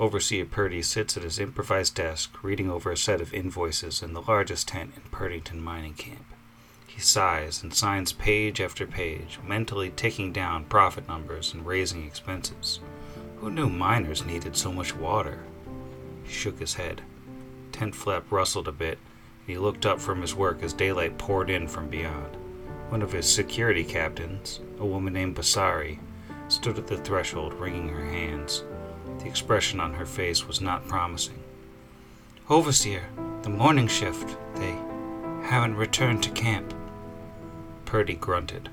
Overseer Purdy sits at his improvised desk, reading over a set of invoices in the largest tent in Purdyton mining camp. He sighs and signs page after page, mentally ticking down profit numbers and raising expenses. Who knew miners needed so much water? He shook his head. Tent flap rustled a bit, and he looked up from his work as daylight poured in from beyond. One of his security captains, a woman named Basari, stood at the threshold wringing her hands. The expression on her face was not promising. Overseer, the morning shift, they haven't returned to camp. Purdy grunted.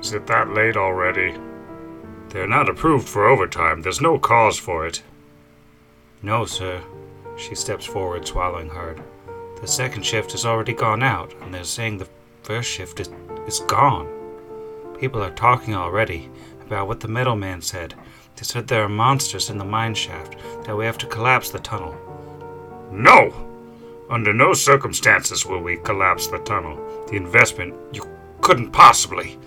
Is it that late already? They're not approved for overtime. There's no cause for it. No, sir. She steps forward, swallowing hard. The second shift has already gone out, and they're saying the first shift is, is gone. People are talking already about what the middleman said. They said there are monsters in the mine shaft, that we have to collapse the tunnel. No! Under no circumstances will we collapse the tunnel. The investment, you couldn't possibly.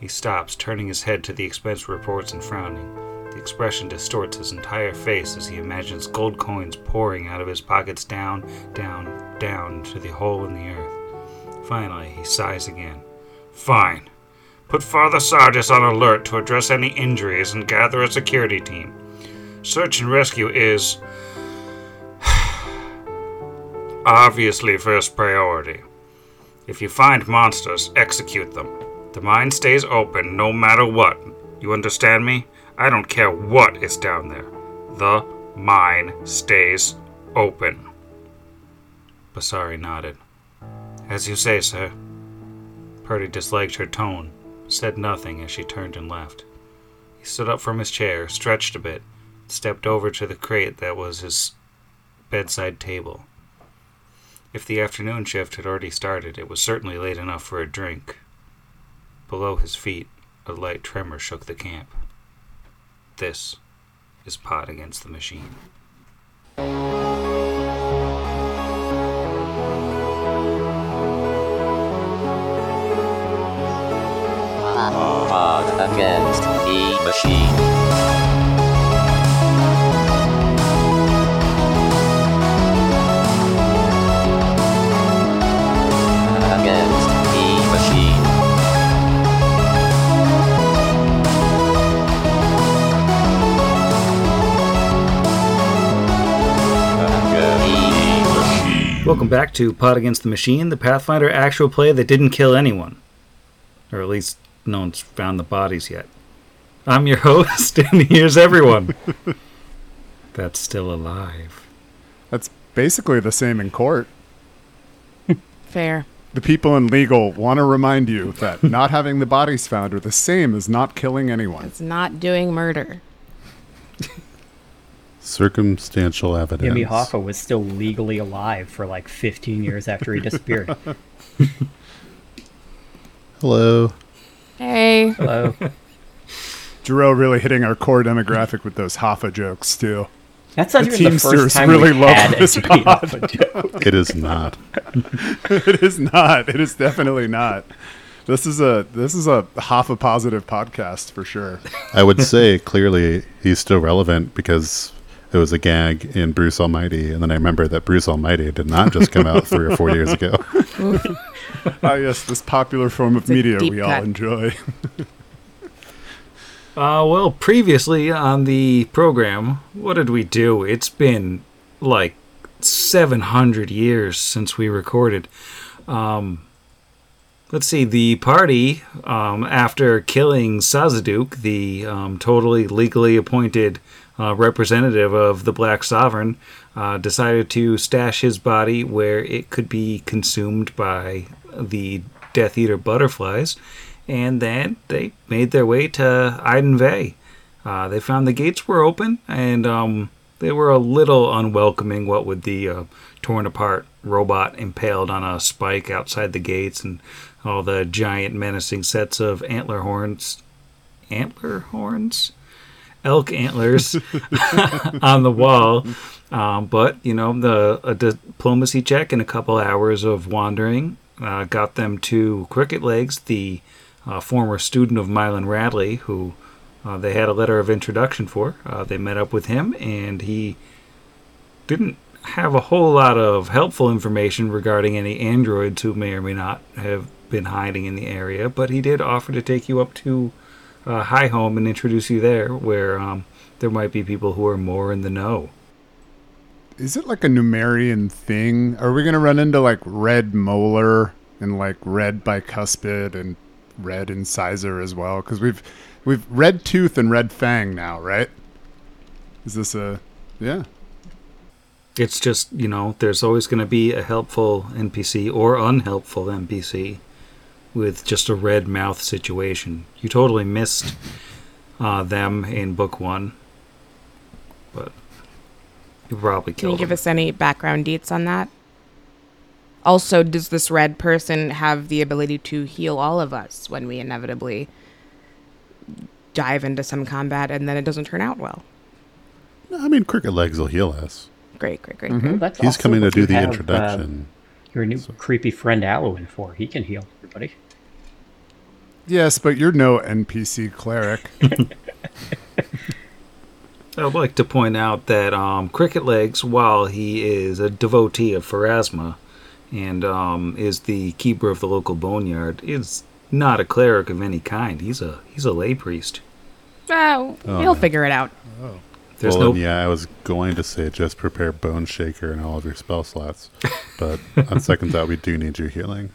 He stops, turning his head to the expense reports and frowning. The expression distorts his entire face as he imagines gold coins pouring out of his pockets down, down, down to the hole in the earth. Finally, he sighs again. Fine. Put Father Sardis on alert to address any injuries and gather a security team. Search and rescue is obviously first priority. If you find monsters, execute them. The mine stays open no matter what. You understand me? I don't care what is down there. The mine stays open. Basari nodded. As you say, sir. Purdy disliked her tone, said nothing as she turned and left. He stood up from his chair, stretched a bit, stepped over to the crate that was his bedside table. If the afternoon shift had already started, it was certainly late enough for a drink. Below his feet, a light tremor shook the camp. This is Pod Against the Machine. Pod against the machine. Welcome back to Pod Against the Machine, the Pathfinder actual play that didn't kill anyone. Or at least no one's found the bodies yet. I'm your host, and here's everyone. That's still alive. That's basically the same in court. Fair. The people in legal want to remind you that not having the bodies found are the same as not killing anyone. It's not doing murder. Circumstantial evidence. Jimmy Hoffa was still legally alive for like 15 years after he disappeared. Hello. Hey. Hello. Jarrell really hitting our core demographic with those Hoffa jokes too. That's not The even the Teamsters first time really we love had this Jimmy pod. Hoffa joke. It is not. it is not. It is definitely not. This is a this is a Hoffa positive podcast for sure. I would say clearly he's still relevant because it was a gag in Bruce Almighty, and then I remember that Bruce Almighty did not just come out three or four years ago. Ah, yes, this popular form of It's media deep we all enjoy. Uh, well, previously on the program, what did we do? It's been like 700 years since we recorded. Um, let's see, the party, um, after killing Sazaduk, the um, totally legally appointed uh, representative of the Black Sovereign, uh, decided to stash his body where it could be consumed by the Death Eater butterflies, and then they made their way to Iden. Uh, they found the gates were open, and um, they were a little unwelcoming. What with the uh, torn apart robot impaled on a spike outside the gates, and all the giant menacing sets of antler horns, antler horns, elk antlers on the wall. Um, but you know, the a diplomacy check and a couple hours of wandering uh, got them to Cricket Legs, the uh, former student of Mylan Radley, who uh, they had a letter of introduction for. Uh, they met up with him, and he didn't have a whole lot of helpful information regarding any androids who may or may not have been hiding in the area, but he did offer to take you up to uh, High Home and introduce you there, where um, there might be people who are more in the know. Is it like a Numerian thing? Are we gonna run into like red molar and like red bicuspid and red incisor as well? Because we've we've red tooth and red fang now, right? Is this a yeah? It's just, you know, there's always going to be a helpful NPC or unhelpful NPC with just a red mouth situation. You totally missed uh, them in book one, but you probably killed. Can you give them. us any background deets on that? Also, does this red person have the ability to heal all of us when we inevitably dive into some combat and then it doesn't turn out well? I mean, Cricket Legs will heal us. Great, great, great. Well, that's He's also coming to do the have, uh, introduction. your new creepy friend Alwyn for. He can heal everybody. Yes, but you're no NPC cleric. I would like to point out that um, Cricket Legs, while he is a devotee of Pharasma and um, is the keeper of the local boneyard, is not a cleric of any kind. He's a he's a lay priest. Well, Oh, he'll no. figure it out. Oh. There's well, no and yeah, I was going to say just prepare Bone Shaker in all of your spell slots, but on second thought, we do need your healing.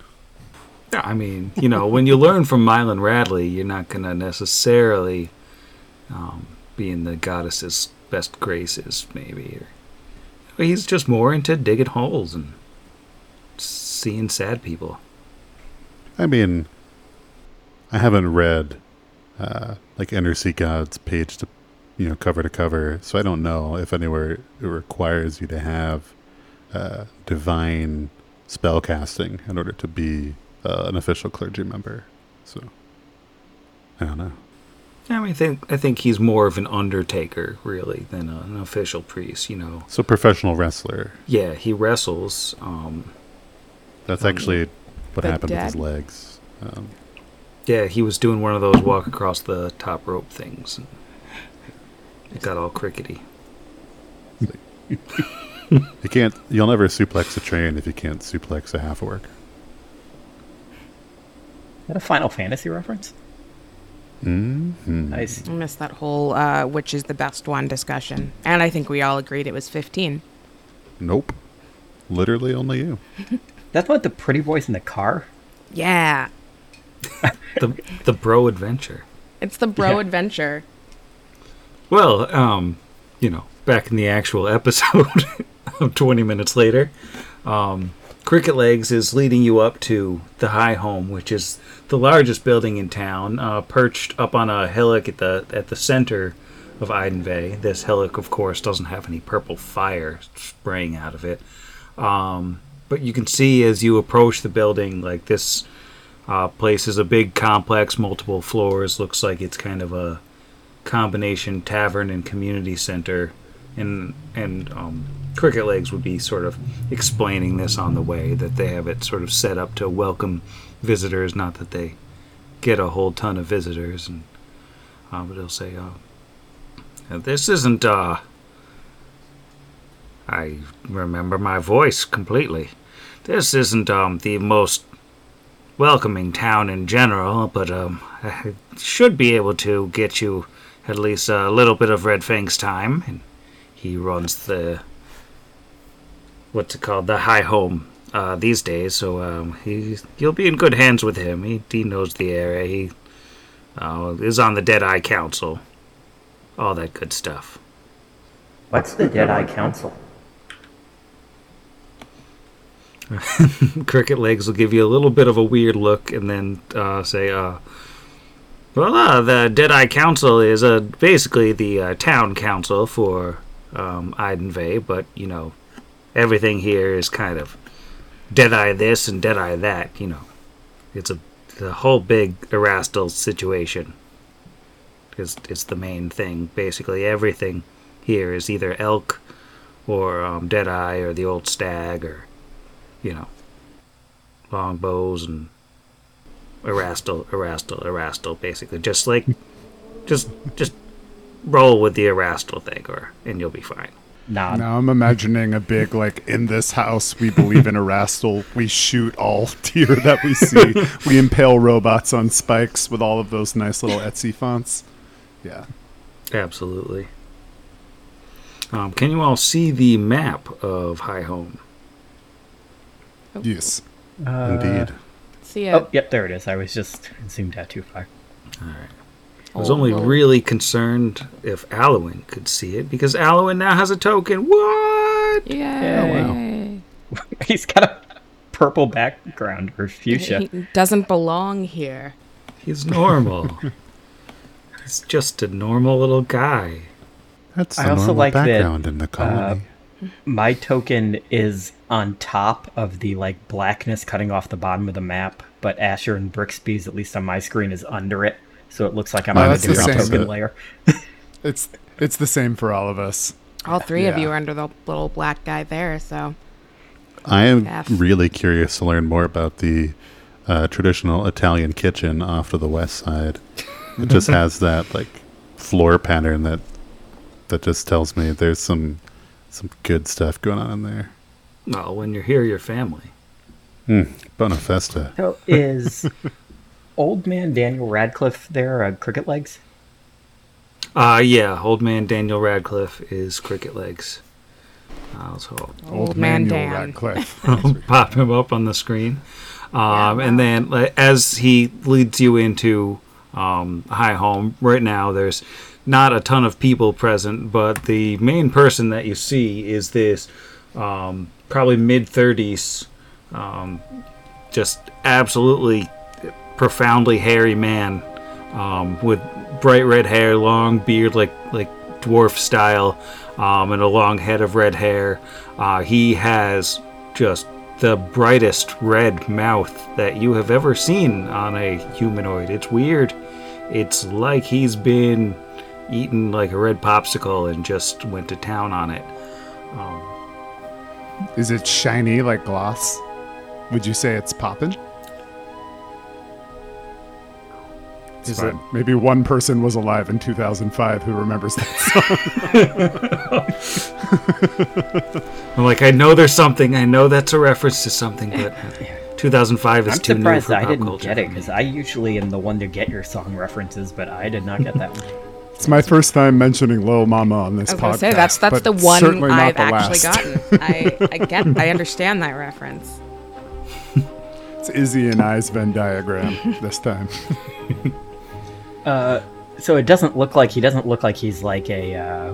I mean, you know, when you learn from Mylan Radley, you're not going to necessarily um, be in the goddess's best graces, maybe. Or, he's just more into digging holes and seeing sad people. I mean, I haven't read uh, like Inner Sea Gods page to, you know, cover to cover, so I don't know if anywhere it requires you to have uh, divine spell casting in order to be uh, an official clergy member. So I don't know. I mean, I think I think he's more of an undertaker, really, than a, an official priest. You know, So professional wrestler. yeah, he wrestles. Um, That's Um, actually what the happened with his legs. Um, yeah, he was doing one of those walk across the top rope things. And it got all crickety. you can't. You'll never suplex a train if you can't suplex a half orc. Is that a Final Fantasy reference? Mm-hmm. Nice. I missed that whole uh, which is the best one discussion. And I think we all agreed it was 15. Nope. Literally only you. That's what the pretty boys in the car. Yeah. The the bro adventure. It's the bro Yeah. adventure. Well, um, you know, back in the actual episode of 20 minutes later, um, Cricket Legs is leading you up to the High Home, which is the largest building in town, uh, perched up on a hillock at the at the center of Iadenveigh. This hillock, of course, doesn't have any purple fire spraying out of it. Um, but you can see as you approach the building, like this uh, place is a big complex, multiple floors. Looks like it's kind of a combination tavern and community center and and um, cricket legs would be sort of explaining this on the way that they have it sort of set up to welcome visitors not that they get a whole ton of visitors and uh, but they'll say "Uh, this isn't uh I remember my voice completely this isn't um the most welcoming town in general but um I should be able to get you at least a little bit of Red Fang's time. And he runs the what's it called, the High Home uh, these days. So um, he you'll be in good hands with him. He he knows the area. He uh, is on the Dead Eye Council. All that good stuff. What's the Deadeye Council? Cricket Legs will give you a little bit of a weird look and then uh, say, uh, "Well, uh, the Deadeye Council is uh, basically the uh, town council for um, but you know, everything here is kind of Deadeye this and Deadeye that. You know, it's a the whole big Erastil situation. Is it's the main thing. Basically, everything here is either elk or um, Deadeye or the old stag or you know, longbows and Erastil, Erastil, Erastil, basically. Just like just just roll with the Erastil thing, or and you'll be fine. Nah, Now I'm imagining a big like in this house we believe in Erastil. We shoot all deer that we see. we impale robots on spikes with all of those nice little Etsy fonts. Yeah. Absolutely. Um, can you all see the map of High Home? Yes. uh, Indeed. See it. Oh, yep, there it is. I was just zoomed out too far. I was oh, only really concerned if Alwyn could see it because Alwyn now has a token. What? Yay. Oh, He's got a purple background or fuchsia. He doesn't belong here. He's normal. He's just a normal little guy. That's the I also normal like that, background in the uh, colony. My token is on top of the like blackness cutting off the bottom of the map, but Asher and Brixby's, at least on my screen, is under it. So it looks like I'm Oh, on a the different same. token layer. It's it's the same for all of us. All three of you are under the little black guy there, so I am F. really curious to learn more about the uh, traditional Italian kitchen off to the west side. It just has that like floor pattern that that just tells me there's some some good stuff going on in there. Well, when you're here, you're family. Bonafesta. So is old man Daniel Radcliffe there? Uh, cricket legs? Uh, yeah, old man Daniel Radcliffe is Cricket Legs. Uh, so Old Man Manuel Dan. Radcliffe. Pop him up on the screen. Um, And then as he leads you into um, High Home, right now there's not a ton of people present, but the main person that you see is this um, probably mid 30s, um, just absolutely profoundly hairy man um, with bright red hair, long beard like like dwarf style, um, and a long head of red hair. Uh, he has just the brightest red mouth that you have ever seen on a humanoid. It's weird. It's like he's been eaten like a red popsicle and just went to town on it. Is it shiny like gloss? Would you say it's poppin'? It's Is fine. Maybe one person was alive in 2005 who remembers that song. I'm like, I know there's something. I know that's a reference to something, but 2005 is I'm too new surprised for I pop didn't culture. get it because I usually am the one to get your song references, but I did not get that one. It's my first time mentioning Lil Mama on this I was podcast. say that's that's but the one I've the actually last. gotten. I I get I understand that reference. It's Izzy and I's Venn diagram this time. So it doesn't look like he doesn't look like he's like a uh,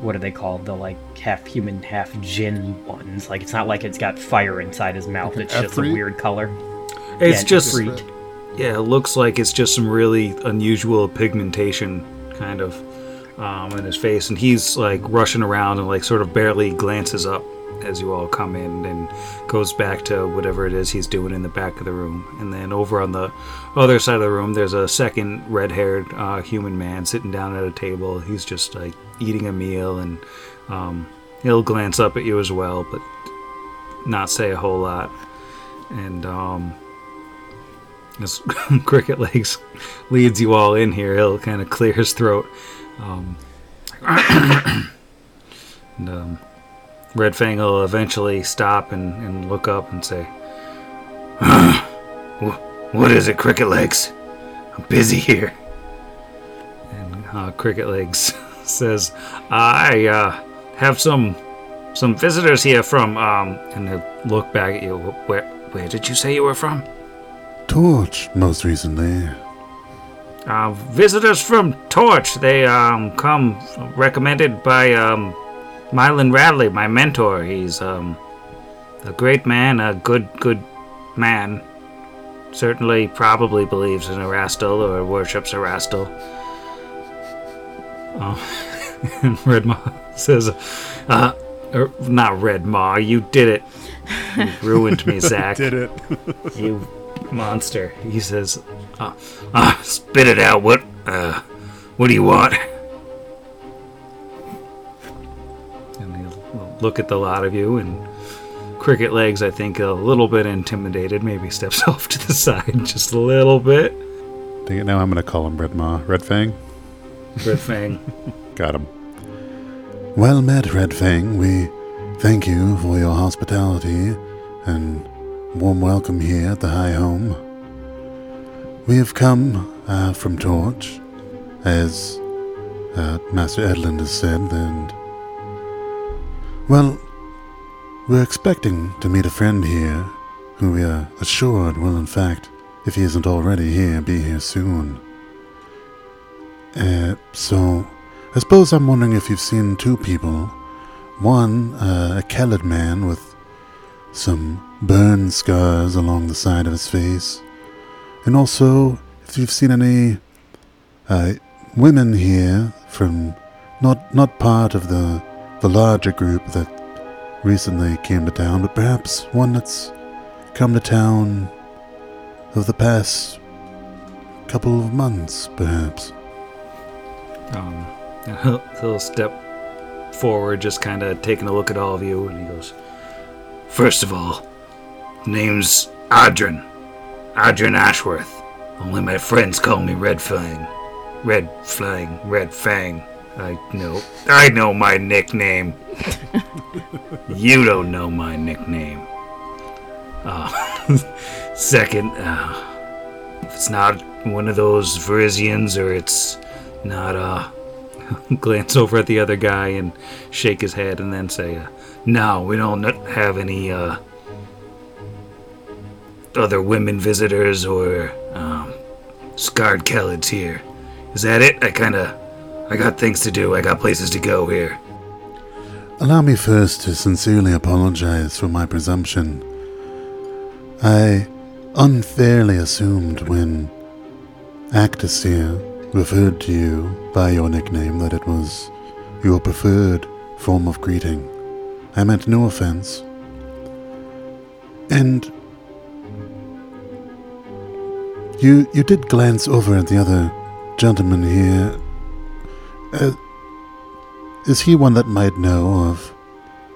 what are they called? The like half human, half djinn ones. Like it's not like it's got fire inside his mouth. It's just a weird color. It's Yeah, just Efreet. yeah, it looks like it's just some really unusual pigmentation kind of um, in his face, and he's like rushing around and like sort of barely glances up as you all come in and goes back to whatever it is he's doing in the back of the room. And then over on the other side of the room, there's a second red-haired uh, human man sitting down at a table. He's just like eating a meal, and um, he'll glance up at you as well, but not say a whole lot. And um, as Cricket Legs leads you all in here, he'll kind of clear his throat. Um, and um, Red Fang will eventually stop and, and look up and say, "Wh- What is it, Cricket Legs? I'm busy here. And uh, Cricket Legs says, I uh, have some some visitors here from, um, and he'll look back at you. Where, where did you say you were from? Torch, most recently. Uh, visitors from Torch. They um, come recommended by um, Mylan Radley, my mentor. He's um, a great man, a good, good man. Certainly, probably believes in Erastil or worships Erastil. Oh, and Red Maw says, uh, er, not Red Maw, you did it. You ruined me, Zach. Did it? You monster. He says, uh, uh, spit it out. What, uh, what do you want? Look at the lot of you, and Cricket Legs, I think, a little bit intimidated, maybe steps off to the side just a little bit. Dang it, now I'm going to call him Red ma Red Fang? Red Fang. Got him. Well met, Red Fang. We thank you for your hospitality and warm welcome here at the High Home. We have come uh, from Torch, as uh, Master Edlund has said, and well, we're expecting to meet a friend here who we are assured will, in fact, if he isn't already here, be here soon. Uh, so, I suppose I'm wondering if you've seen two people. One, uh, a Kellid man with some burn scars along the side of his face. And also, if you've seen any uh, women here from not not part of the the larger group that recently came to town, but perhaps one that's come to town of the past couple of months, perhaps. Um, he'll, he'll step forward, just kind of taking a look at all of you, and he goes, First of all, name's Adrian. Adrian Ashworth. Only my friends call me Red Fang. Red Fang, Red Fang. I know. I know my nickname. you don't know my nickname. Uh, second, uh, if it's not one of those Varisians or it's not, uh, glance over at the other guy and shake his head, and then say, uh, no, we don't have any, uh, other women visitors or, um, scarred Kellids here. Is that it? I kinda, I got things to do. I got places to go here. Allow me first to sincerely apologize for my presumption. I unfairly assumed when Actus here referred to you by your nickname that it was your preferred form of greeting. I meant no offense. And you you did glance over at the other gentleman here. Uh, is he one that might know of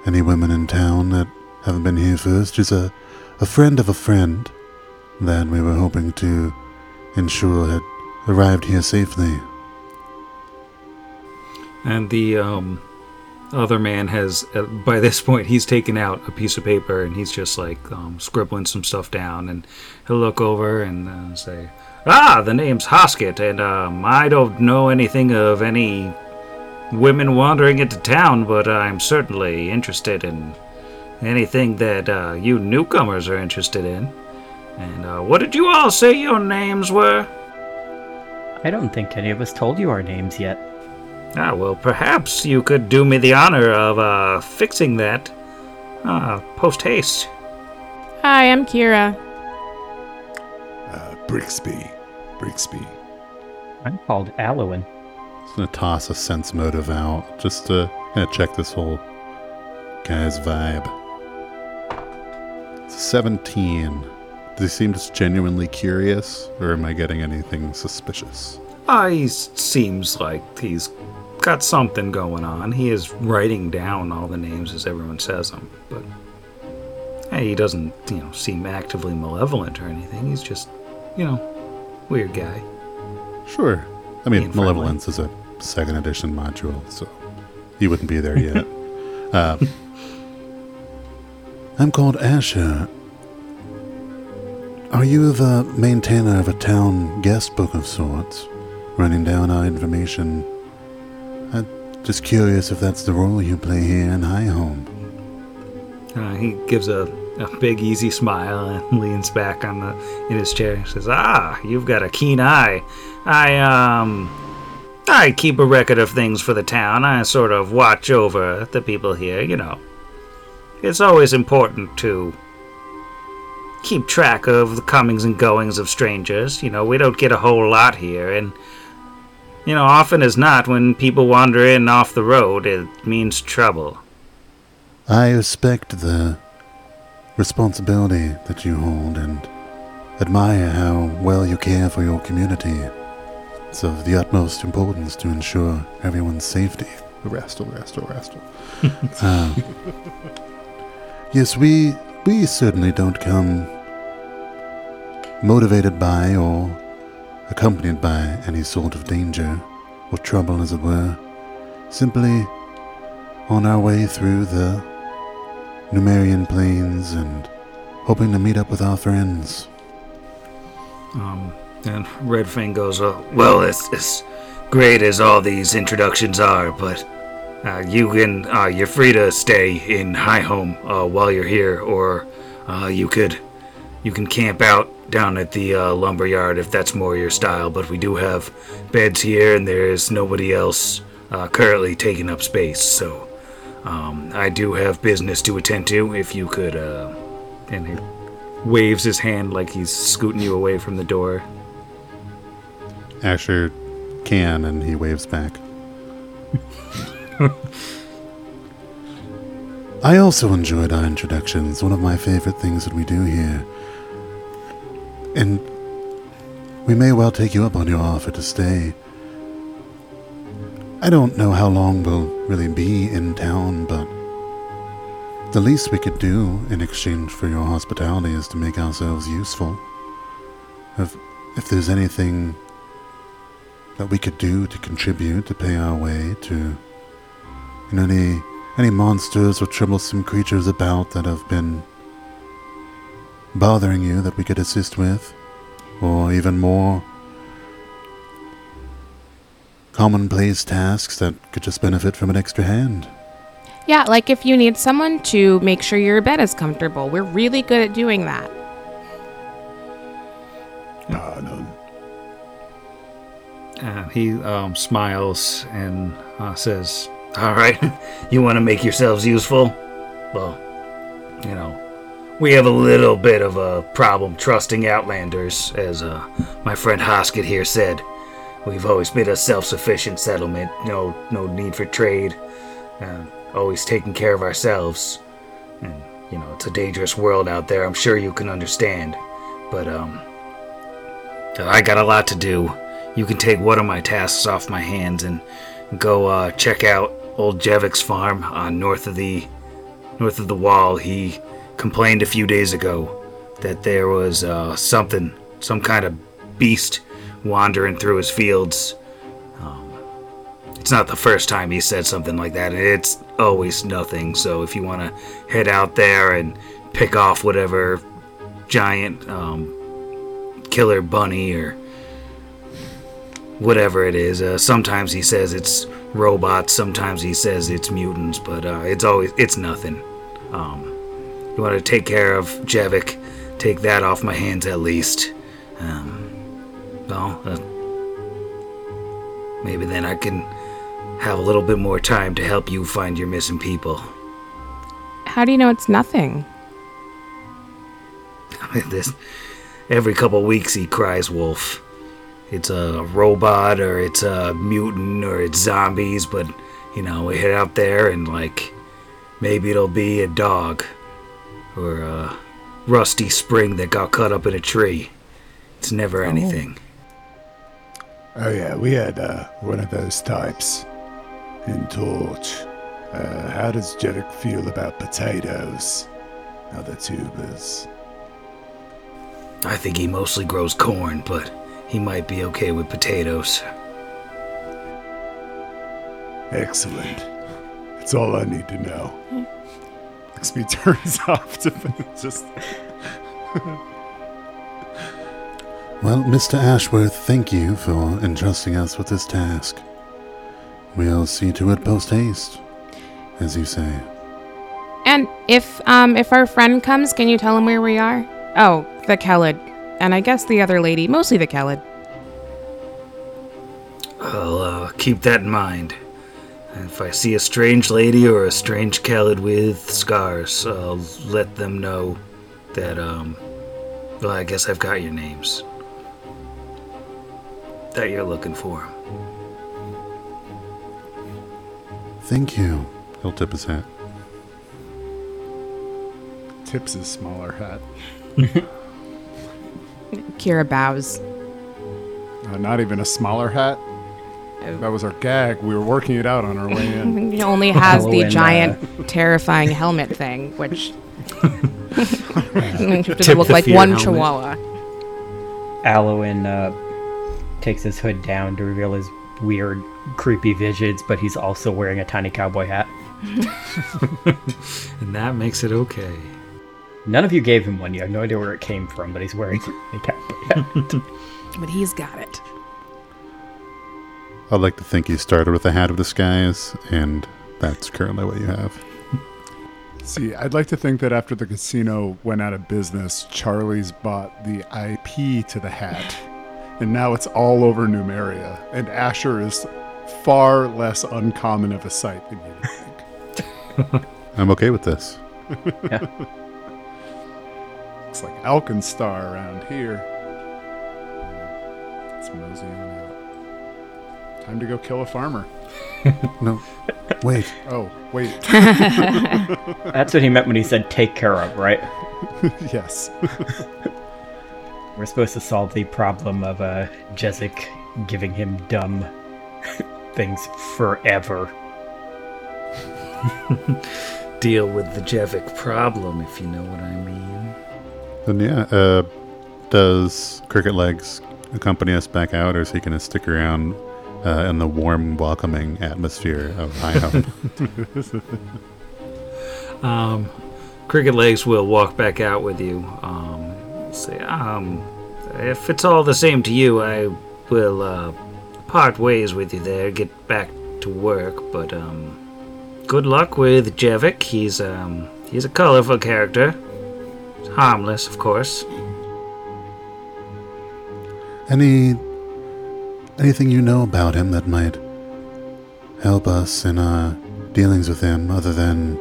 any women in town that haven't been here first? He's a, a friend of a friend that we were hoping to ensure had arrived here safely. and the um, other man has, uh, by this point, he's taken out a piece of paper and he's just like um, scribbling some stuff down, and he'll look over and uh, say, Ah, the name's Hoskett, and um, I don't know anything of any women wandering into town, but I'm certainly interested in anything that uh, you newcomers are interested in. And uh, what did you all say your names were? I don't think any of us told you our names yet. Ah, well, perhaps you could do me the honor of uh, fixing that uh, post haste. Hi, I'm Kira. Uh, Brixby. Brixby. I'm called Alwyn. Just gonna toss a sense motive out just to kind of check this whole guy's vibe. It's a 17. Does he seem just genuinely curious, or am I getting anything suspicious? Ah, he seems like he's got something going on. He is writing down all the names as everyone says them, but hey, he doesn't, you know, seem actively malevolent or anything. He's just, you know, weird guy. Sure. I mean, Being friendly. Malevolence is a second edition module, so he wouldn't be there yet. uh, I'm called Asher. Are you the maintainer of a town guest book of sorts, running down our information? I'm just curious if that's the role you play here in High Home. Uh, he gives a, a big, easy smile and leans back on the in his chair. and says, "Ah, you've got a keen eye. I um, I keep a record of things for the town. I sort of watch over the people here. You know, it's always important to keep track of the comings and goings of strangers. You know, we don't get a whole lot here, and." You know, often as not, when people wander in off the road, it means trouble. I respect the responsibility that you hold and admire how well you care for your community. It's of the utmost importance to ensure everyone's safety. Rastal, rastal, rastal. Uh, yes, we we certainly don't come motivated by or accompanied by any sort of danger. or trouble, as it were. Simply on our way through the Numerian plains and hoping to meet up with our friends. Um, and Red Fang goes, uh, Well, as, as great as all these introductions are, but uh, you can, uh, you're free to stay in High Home uh, while you're here, or uh, you could, you can camp out down at the uh, lumber yard if that's more your style. But we do have beds here, and there is nobody else uh, currently taking up space, so um, I do have business to attend to. If you could, uh, and he waves his hand like he's scooting you away from the door. Asher can, and he waves back. I also enjoyed our introductions, one of my favorite things that we do here. And we may well take you up on your offer to stay. I don't know how long we'll really be in town, but the least we could do in exchange for your hospitality is to make ourselves useful. If, if there's anything that we could do to contribute to pay our way to you know, any any monsters or troublesome creatures about that have been bothering you that we could assist with, or even more commonplace tasks that could just benefit from an extra hand. Yeah, like if you need someone to make sure your bed is comfortable, we're really good at doing that. Ah, none. Uh, he um, smiles and uh, says, All right, you want to make yourselves useful? Well, you know, we have a little bit of a problem trusting Outlanders, as uh, my friend Hoskett here said. We've always been a self sufficient settlement, no, no need for trade, uh, always taking care of ourselves. And, you know, it's a dangerous world out there, I'm sure you can understand. But, um, I got a lot to do. You can take one of my tasks off my hands and go uh, check out old Jevik's farm on north of the north of the wall. He complained a few days ago that there was uh, something, some kind of beast wandering through his fields. Um, it's not the first time he said something like that. It's always nothing. So if you want to head out there and pick off whatever giant um, killer bunny or whatever it is. Uh, sometimes he says it's robots. Sometimes he says it's mutants. But uh, it's always it's nothing. Um, you want to take care of Jevik? Take that off my hands at least. Um, well, uh, maybe then I can have a little bit more time to help you find your missing people. How do you know it's nothing? this every couple weeks he cries wolf. It's a robot or it's a mutant or it's zombies, but you know, we head out there and like maybe it'll be a dog or a rusty spring that got cut up in a tree. It's never anything. Oh yeah, we had uh, one of those types in Torch. Uh, how does Jevik feel about potatoes? Other tubers. I think he mostly grows corn, but he might be okay with potatoes. Excellent. That's all I need to know. Brixby turns off to just. Well, Mr. Ashworth, thank you for entrusting us with this task. We'll see to it post haste, as you say. And if um if our friend comes, can you tell him where we are? Oh, the Kellid. And I guess the other lady, mostly the Kellid. I'll uh, keep that in mind. And If I see a strange lady or a strange Kellid with scars, I'll let them know that, um, well, I guess I've got your names. That you're looking for. Thank you. He'll tip his hat. Tips his smaller hat. Kira bows. Uh, not even a smaller hat. That was our gag. We were working it out on our way in. He only has the Halloween, uh, giant, terrifying helmet thing, which Tip doesn't look like one helmet. chihuahua. Alwyn uh, takes his hood down to reveal his weird creepy visions, but he's also wearing a tiny cowboy hat. And that makes it okay. None of you gave him one. You have no idea where it came from, but he's wearing a cowboy hat. But he's got it. I'd like to think he started with a hat of disguise, and that's currently what you have. See, I'd like to think that after the casino went out of business, Charlie's bought the IP to the hat, and now it's all over Numeria. And Asher is far less uncommon of a sight than you would think. I'm okay with this. Looks like Alkenstar around here. Let's mosey on out. Time to go kill a farmer. No, wait. Oh, wait. That's what he meant when he said take care of, right? yes. We're supposed to solve the problem of uh, Jezik giving him dumb things forever. Deal with the Jevik problem, if you know what I mean. Then yeah, uh, does Cricket Legs accompany us back out, or is he going to stick around uh, in the warm, welcoming atmosphere of High Hope? Um, Cricket Legs will walk back out with you. Um, say, um, if it's all the same to you, I will uh, part ways with you there. Get back to work, but um, good luck with Jevik. He's um, he's a colorful character. Harmless, of course. Any anything you know about him that might help us in our dealings with him, other than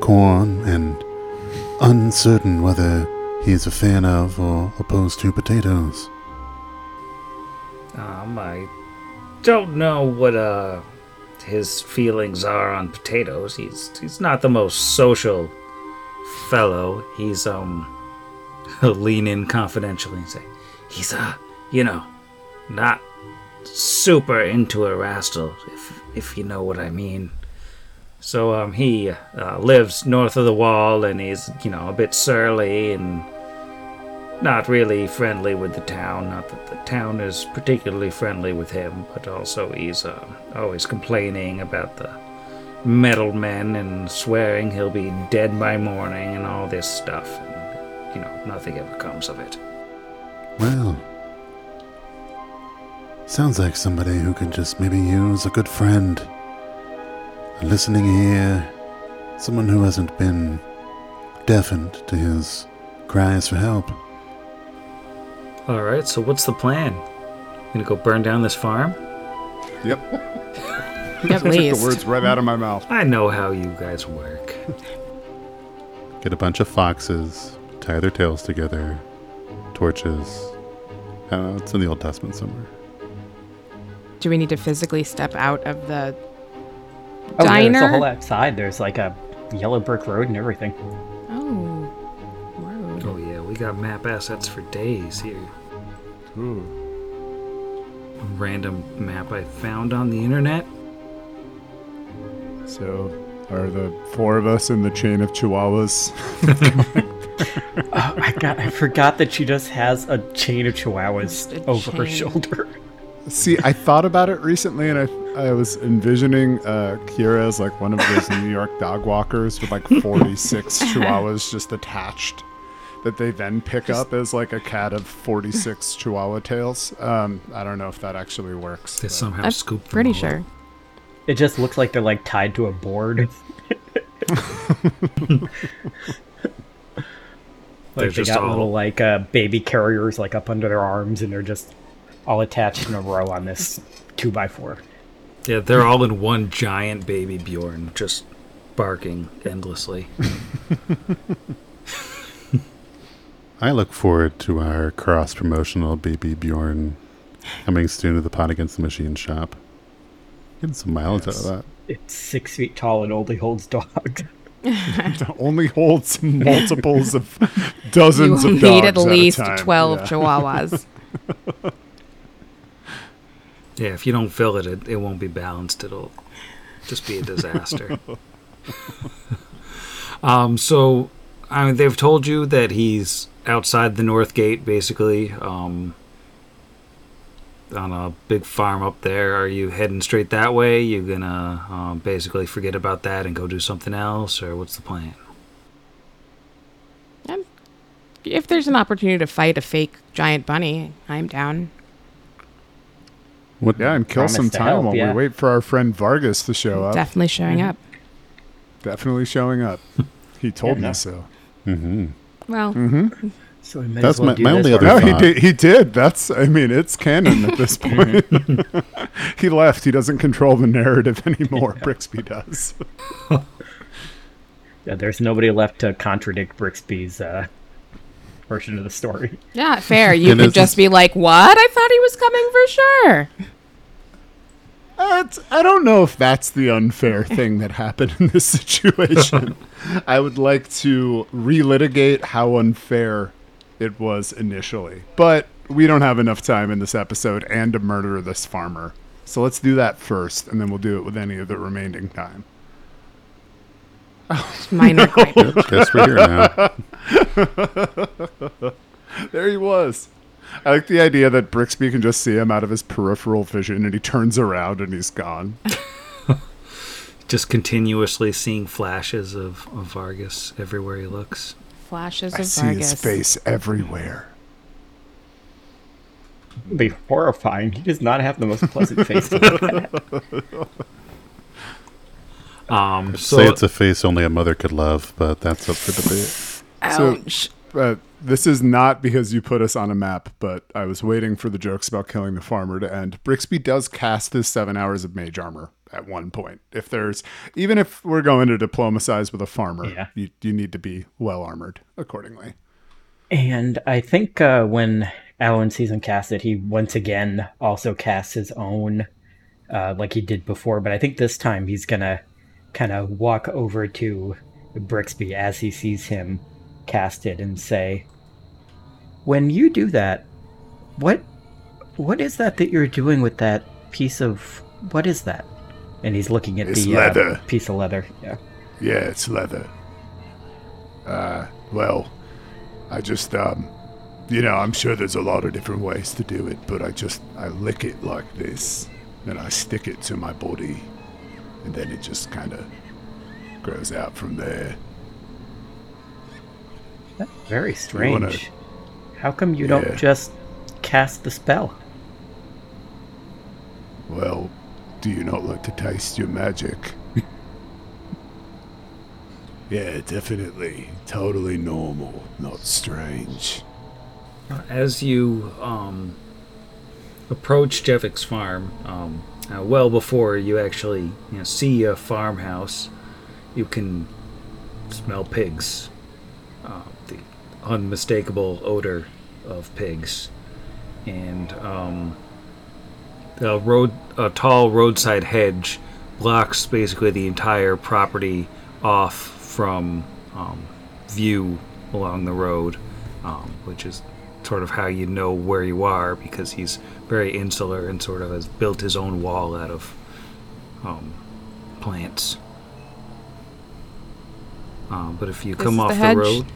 corn and uncertain whether he's a fan of or opposed to potatoes? Um, I don't know what uh his feelings are on potatoes. He's he's not the most social fellow. He's um he'll lean in confidentially and say, he's uh you know not super into Erastil, if if you know what I mean. So um he uh, lives north of the wall and he's you know a bit surly and not really friendly with the town. Not that the town is particularly friendly with him, but also he's uh, always complaining about the metal men and swearing he'll be dead by morning and all this stuff. And, you know, nothing ever comes of it. Well, sounds like somebody who could just maybe use a good friend, listening ear, someone who hasn't been deafened to his cries for help. All right, so what's the plan? Gonna go burn down this farm? Yep. At Took the words right out of my mouth. I know how you guys work. Get a bunch of foxes, tie their tails together, torches. I don't know, it's in the Old Testament somewhere. Do we need to physically step out of the Oh, yeah, there's a whole outside. There's like a yellow brick road and everything. oh, road. Oh yeah, we got map assets for days here. Ooh. A random map I found on the internet. So, are the four of us in the chain of chihuahuas? Oh, I got. I forgot that she just has a chain of chihuahuas Just a over her shoulder. See, I thought about it recently, and I I was envisioning uh, Kira as like one of those New York dog walkers with like 46 chihuahuas just attached that they then pick up as like a cat of 46 chihuahua tails. Um, I don't know if that actually works. They but- somehow I'm scooped them pretty all up. sure. It just looks like they're like tied to a board. They're they got all- little like uh, baby carriers like up under their arms, and they're just all attached in a row on this two by four. Yeah, they're all in one giant baby Bjorn, just barking endlessly. I look forward to our cross promotional baby Bjorn coming soon to the pod against the machine shop. Getting some mileage Yes. out of that. It's six feet tall and only holds dogs. only holds multiples of dozens you of need dogs at a least time. 12 Yeah. chihuahuas. Yeah, if you don't fill it, it, it won't be balanced. It'll just be a disaster. um, so, I mean, they've told you that he's outside the north gate, basically. Um, on a big farm up there. Are you heading straight that way? You gonna um, basically forget about that and go do something else, or what's the plan? If there's an opportunity to fight a fake giant bunny, I'm down. What? Yeah, and kill some time help, while yeah. we wait for our friend Vargas to show up. Definitely showing up. Definitely showing up. He told Yeah, me no. so. hmm Well, So we That's well my- my only other No, he did. He did. That's. I mean, it's canon at this point. he left. He doesn't control the narrative anymore. Brixby does. Yeah, there's nobody left to contradict Brixby's uh, version of the story. yeah, fair. You could just be like, "What? I thought he was coming for sure." Uh, I don't know if that's the unfair thing that happened in this situation. I would like to relitigate how unfair it was initially, but we don't have enough time in this episode and to murder this farmer. So let's do that first, and then we'll do it with any of the remaining time. Oh, Minor gripe. Guess we're here now. There he was. I like the idea that Brixby can just see him out of his peripheral vision, and he turns around and he's gone. Just continuously seeing flashes of, of Vargas everywhere he looks. Flashes I of see Vargas. his face everywhere. It'd be horrifying. He does not have the most pleasant face to look at. Um, Say it's a face only a mother could love, but that's up for debate. Ouch. Uh, this is not because you put us on a map, but I was waiting for the jokes about killing the farmer to end. Brixby does cast his seven hours of mage armor at one point. If there's, even if we're going to diplomatize with a farmer, Yeah. you, you need to be well armored accordingly. And I think uh, when Alan sees him cast it, he once again also casts his own, uh, like he did before. But I think this time he's gonna kind of walk over to Brixby as he sees him cast it and say, "When you do that, what, what is that that you're doing with that piece of what is that?" And he's looking at It's the leather. Uh, piece of leather. Yeah. Yeah, it's leather. Uh, well, I just, um, you know, I'm sure there's a lot of different ways to do it, but I just, I lick it like this, and I stick it to my body, and then it just kind of grows out from there. Very strange. wanna- How come you Yeah. don't just cast the spell? Well, do you not like to taste your magic? yeah, definitely. Totally normal, not strange. as you um, approach Jevik's farm, um, uh, well before you actually you know, see a farmhouse, you can smell pigs. Unmistakable odor of pigs, and um, the road, a tall roadside hedge blocks basically the entire property off from um, view along the road, um, which is sort of how you know where you are because he's very insular and sort of has built his own wall out of um, plants. Um, but if you come off the the, road,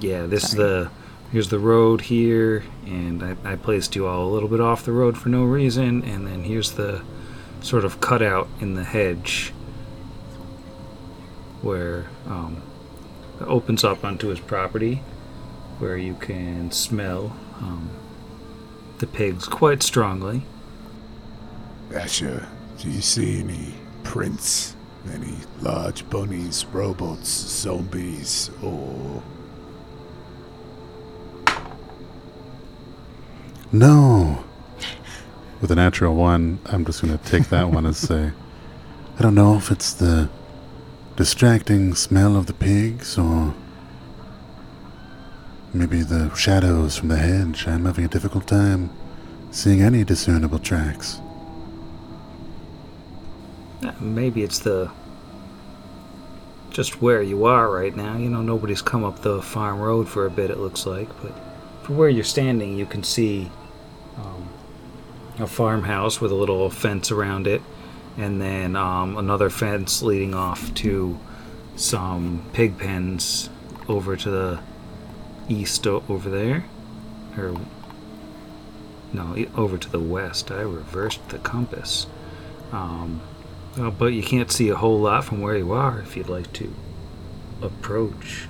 yeah, this is the here's the road here, and I, I placed you all a little bit off the road for no reason, and then here's the sort of cutout in the hedge where um, it opens up onto his property, where you can smell um, the pigs quite strongly. Asher, do you see any prints? Any large bunnies, robots, zombies, or No. With a natural one, I'm just going to take that one and say, I don't know if it's the distracting smell of the pigs or maybe the shadows from the hedge. I'm having a difficult time seeing any discernible tracks. Maybe it's the just where you are right now. You know, nobody's come up the farm road for a bit. It looks like, but from where you're standing, you can see um, a farmhouse with a little fence around it, and then um, another fence leading off to some pig pens over to the east o- over there, or no, over to the west. I reversed the compass. Um, uh, but you can't see a whole lot from where you are if you'd like to approach.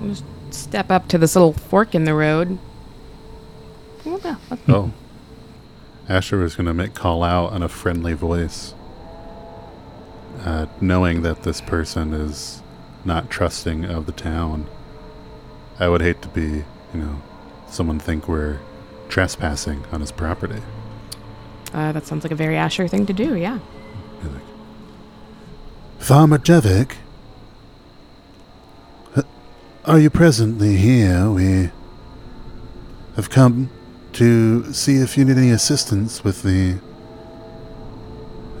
We'll just step up to this little fork in the road. What the- what- Oh. Asher was going to make call out in a friendly voice, uh, knowing that this person is not trusting of the town. I would hate to be, you know, someone think we're trespassing on his property. Uh, that sounds like a very Asher thing to do, yeah. Be like, Farmer Jevik, uh, are you presently here? We have come to see if you need any assistance with the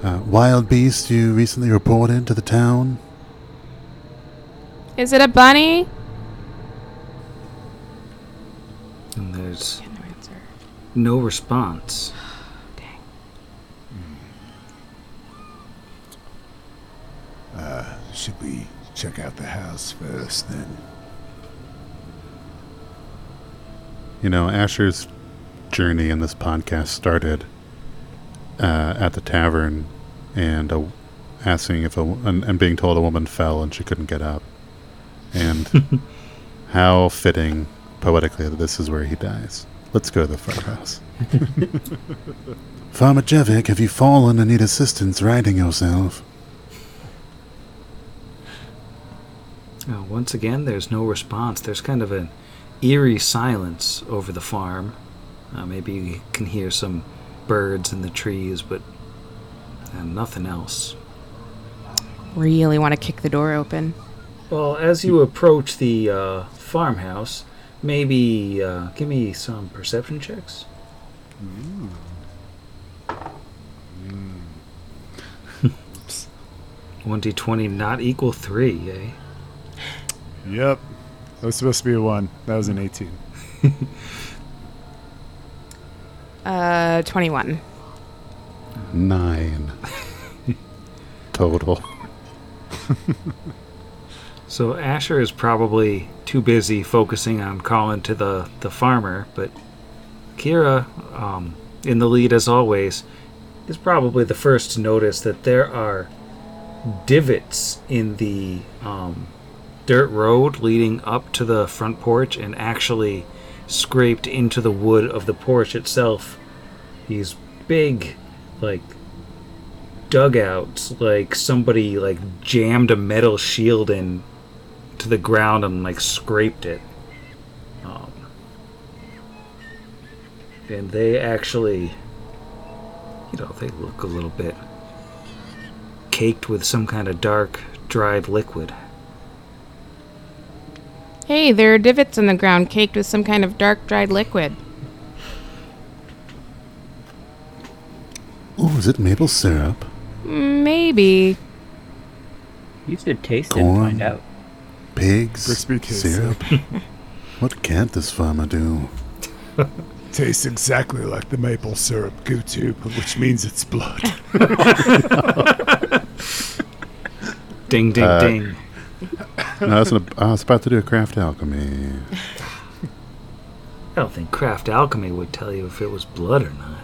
uh, wild beast you recently reported to the town. Is it a bunny? And there's No no response. Dang. Should we check out the house first then? You know, Asher's journey in this podcast started uh, at the tavern and uh, asking if a and, and being told a woman fell and she couldn't get up. And how fitting poetically that this is where he dies. Let's go to the farmhouse. Farmer Jevik, have you fallen and need assistance righting yourself? Uh, once again, there's no response. There's kind of an eerie silence over the farm. Uh, maybe you can hear some birds in the trees, but uh, nothing else. Really want to kick the door open. Well, as you approach the uh, farmhouse, maybe uh, give me some perception checks. One d twenty not equal three, eh? Yep. That was supposed to be a one. That was an 18. Uh, 21. Nine. Total. So Asher is probably too busy focusing on calling to the, the farmer, but Kira, um, in the lead as always, is probably the first to notice that there are divots in the um, dirt road leading up to the front porch and actually scraped into the wood of the porch itself. These big, like, dugouts, like somebody like jammed a metal shield in to the ground and like scraped it. Um, and they actually, you know, they look a little bit caked with some kind of dark, dried liquid. Hey, there are divots in the ground caked with some kind of dark, dried liquid. Oh, is it maple syrup? Maybe. You should taste it and find out. Pigs? Syrup? what can't this farmer do? Tastes exactly like the maple syrup goo tube, which means it's blood. Ding, ding, Uh, ding. No, I, was gonna, I was about to do a craft alchemy. I don't think craft alchemy would tell you if it was blood or not.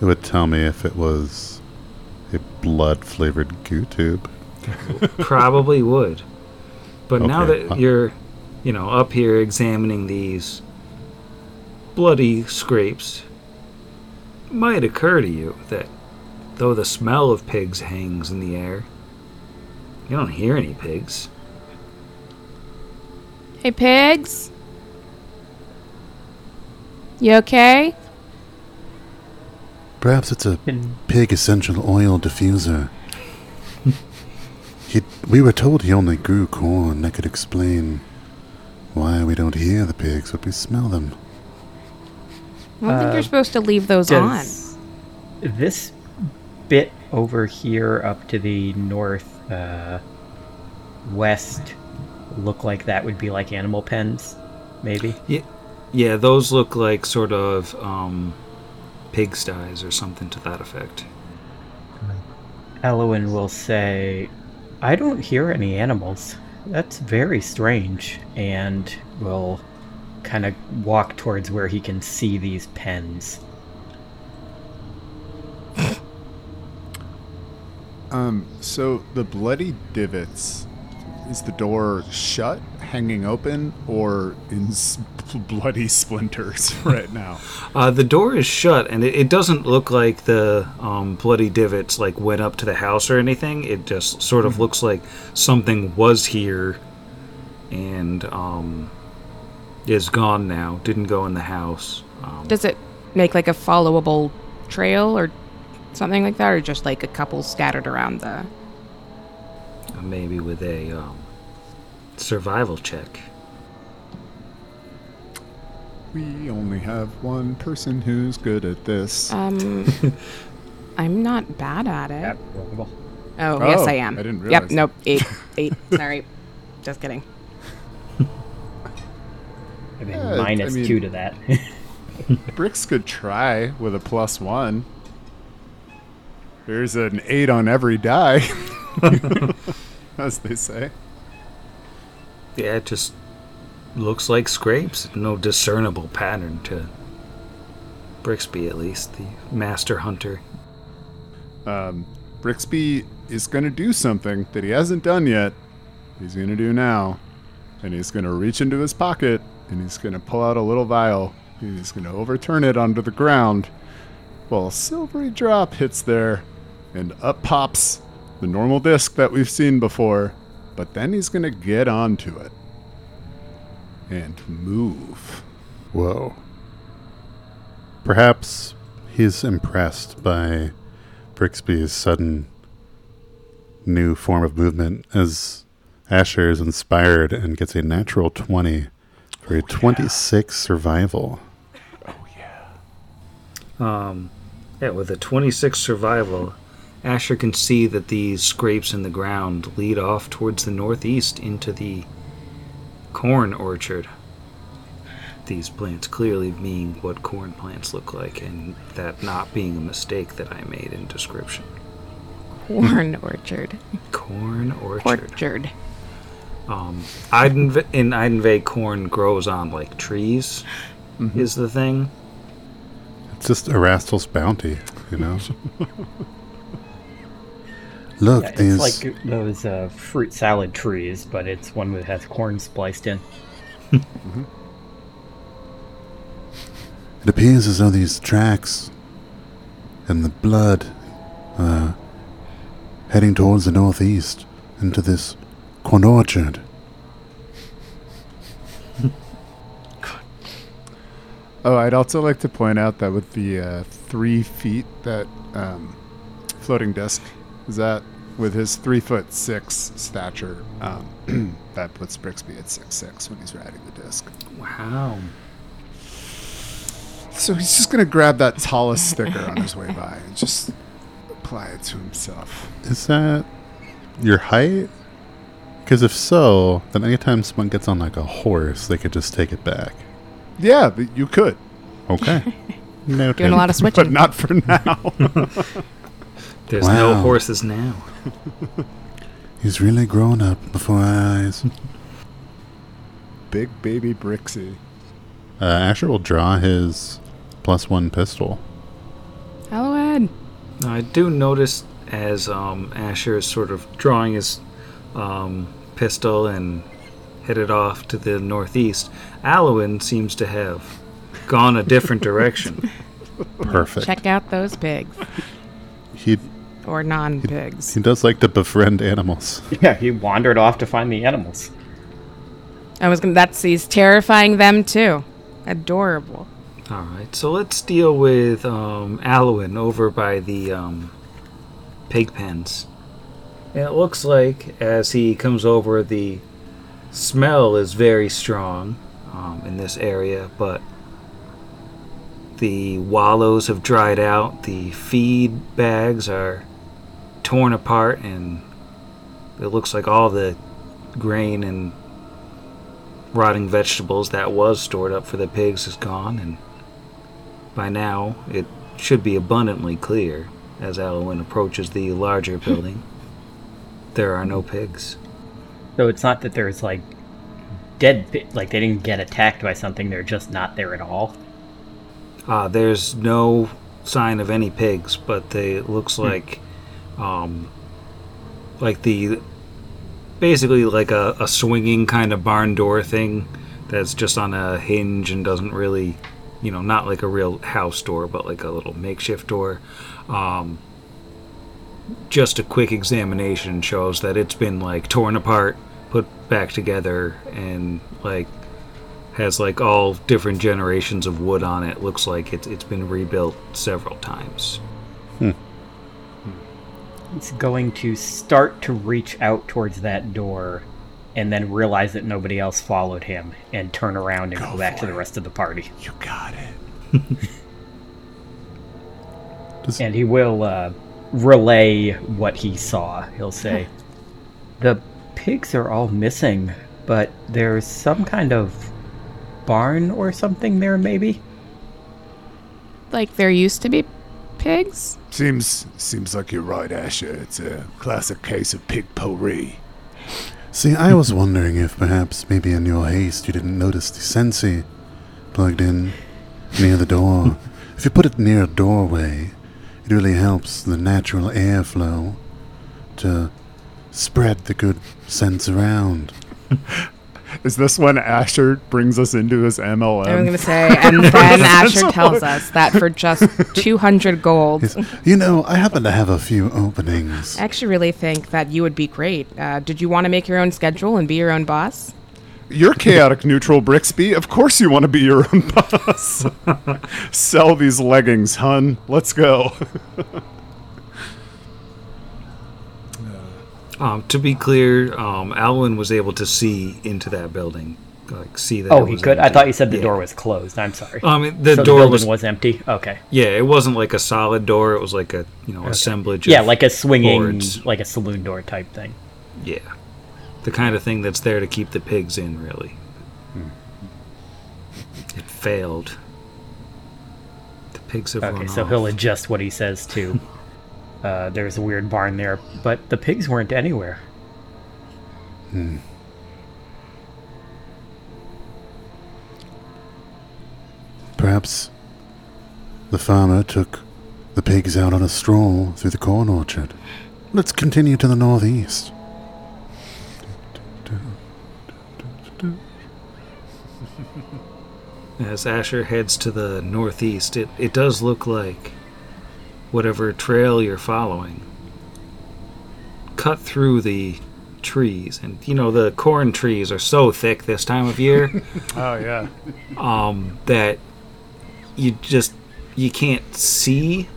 It would tell me if it was a blood flavored goo tube. Probably would. But now Okay. that uh, you're, you know, up here examining these bloody scrapes, it might occur to you that though the smell of pigs hangs in the air, you don't hear any pigs. Hey, pigs? You okay? Perhaps it's a pig essential oil diffuser. he, we were told he only grew corn. That could explain why we don't hear the pigs, but we smell them. I don't think Uh, you're supposed to leave those on. this bit over here up to the north uh, west look like that would be like animal pens? Maybe. Yeah, those look like sort of um, pigsties or something to that effect. Elowen will say, I don't hear any animals. That's very strange. And will kind of walk towards where he can see these pens. Um, so the bloody divots, is the door shut, hanging open, or in s- bloody splinters right now? Uh, the door is shut, and it, it doesn't look like the um, bloody divots like went up to the house or anything. It just sort of looks like something was here, and um, is gone now. Didn't go in the house. Um, Does it make like a followable trail or something like that, or just like a couple scattered around the? Maybe with a um, survival check. We only have one person who's good at this. Um, I'm not bad at it. Oh, Oh, yes, I am. I didn't Yep. realize Nope. Eight. Eight. Sorry. Just kidding. I mean, Yeah, I mean- two to that. Bricks could try with a plus one. There's an eight on every die, as they say. Yeah, it just looks like scrapes. No discernible pattern to Brixby, at least, the master hunter. Um, Brixby is going to do something that he hasn't done yet. He's going to do now. And he's going to reach into his pocket and he's going to pull out a little vial. He's going to overturn it onto the ground. Well, a silvery drop hits there and up pops the normal disc that we've seen before. But then he's going to get onto it and move. Whoa. Perhaps he's impressed by Brixby's sudden new form of movement as Asher is inspired and gets a natural 20 for a 26 survival. Oh, yeah. Um, yeah, with a 26 survival, Asher can see that these scrapes in the ground lead off towards the northeast into the corn orchard. These plants clearly being what corn plants look like, and that not being a mistake that I made in description. Corn orchard. Corn orchard. Orchard. Um, Eidenve- in Iadenveigh, corn grows on like trees, is the thing. It's just Erastil's bounty, you know? Look, Yeah, it's like those uh, fruit salad trees, but it's one that has corn spliced in. It appears as though these tracks and the blood are heading towards the northeast into this corn orchard. Oh, I'd also like to point out that with the uh, three feet that um, floating disc is that with his three foot six stature, um, that puts Brixby at six six when he's riding the disc. Wow. So he's just gonna grab that tallest sticker on his way by and just apply it to himself. Is that your height? Because if so, then anytime someone gets on like a horse, they could just take it back. Yeah, but you could, Okay. Noted. Doing a lot of switching, but not for now. There's no horses now. He's really grown up before our eyes. Big baby Brixie. Uh, Asher will draw his plus one pistol. Hello, Ed. I do notice as um, Asher is sort of drawing his um, pistol and headed off to the northeast, Alwyn seems to have gone a different direction. Perfect. Check out those pigs He or non-pigs. he does like to befriend animals. Yeah, he wandered off to find the animals. I was gonna. That's he's terrifying them too. Adorable. All right, so let's deal with um, Alwyn over by the um, pig pens. And it looks like as he comes over, the smell is very strong um, in this area, but the wallows have dried out, the feed bags are torn apart, and it looks like all the grain and rotting vegetables that was stored up for the pigs is gone, and by now it should be abundantly clear as Alwyn approaches the larger building. There are no pigs. So it's not that there's like dead. Like they didn't get attacked by something. They're just not there at all. Uh, there's no sign of any pigs, but they it looks like, um, like the basically like a, a swinging kind of barn door thing that's just on a hinge and doesn't really, you know, not like a real house door, but like a little makeshift door. Um, just a quick examination shows that it's been like torn apart, put back together, and like has like all different generations of wood on it. Looks like it's it's been rebuilt several times. It's going to start to reach out towards that door, and then realize that nobody else followed him, and turn around and go, back to the rest of the party. You got it. And he will uh, relay what he saw. He'll say, "The pigs are all missing, but there's some kind of barn or something there, maybe." Like there used to be pigs? Seems seems like you're right, Asher. It's a classic case of pig potpourri. See, I was wondering if perhaps maybe in your haste you didn't notice the Scentsy plugged in near the door. if you put it near a doorway, it really helps the natural airflow to spread the good sense around. Is this when Asher brings us into his MLM? I'm gonna say, and then Asher tells us that for just 200 gold. Yes. You know, I happen to have a few openings. I actually really think that you would be great. Uh, did you want to make your own schedule and be your own boss? You're chaotic neutral, Brixby. Of course you want to be your own boss. Sell these leggings, hun. Let's go. Um, to be clear, um, Alwyn was able to see into that building, like see that. Oh, he could. I thought you said the Yeah. door was closed. I'm sorry. Um, the so door the building was, was, empty. Okay. yeah, it wasn't like a solid door. It was like a you know assemblage. Yeah, like a swinging, boards. like a saloon door type thing. Yeah, the kind of thing that's there to keep the pigs in. Really, it failed. The pigs have Okay, so off. he'll adjust what he says to. Uh, there's a weird barn there, but the pigs weren't anywhere. Perhaps the farmer took the pigs out on a stroll through the corn orchard. Let's continue to the northeast. As Asher heads to the northeast, it, it does look like whatever trail you're following cut through the trees. And, you know, the corn trees are so thick this time of year oh yeah. um, that you just you can't see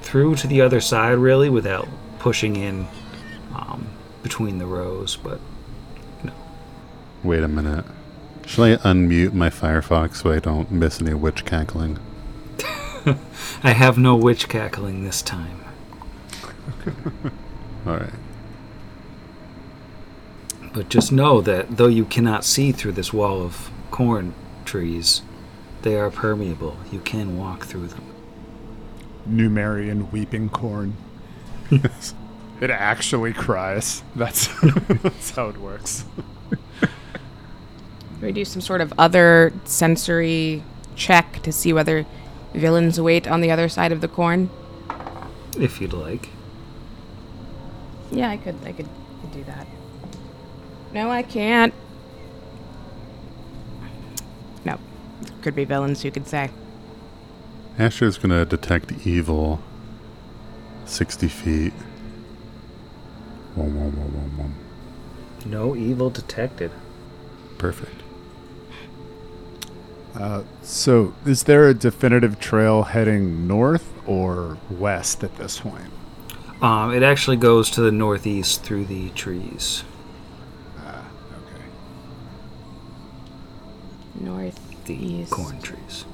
through to the other side really without pushing in um, between the rows. But Wait a minute. Shall I unmute my Firefox so I don't miss any witch cackling? I have no witch cackling this time. Alright. But just know that though you cannot see through this wall of corn trees, they are permeable. You can walk through them. Numerian weeping corn. Yes. It actually cries. That's that's how it works. we do some sort of other sensory check to see whether villains wait on the other side of the corn? If you'd like. Yeah, I could. I could, could do that. No, I can't. No, could be villains. You could say. Asher's gonna detect evil 60 feet. Wom, wom, wom, wom, wom. No evil detected. Perfect. Uh, so, is there a definitive trail heading north or west at this point? Um, it actually goes to the northeast through the trees. Okay. North, The east. corn trees.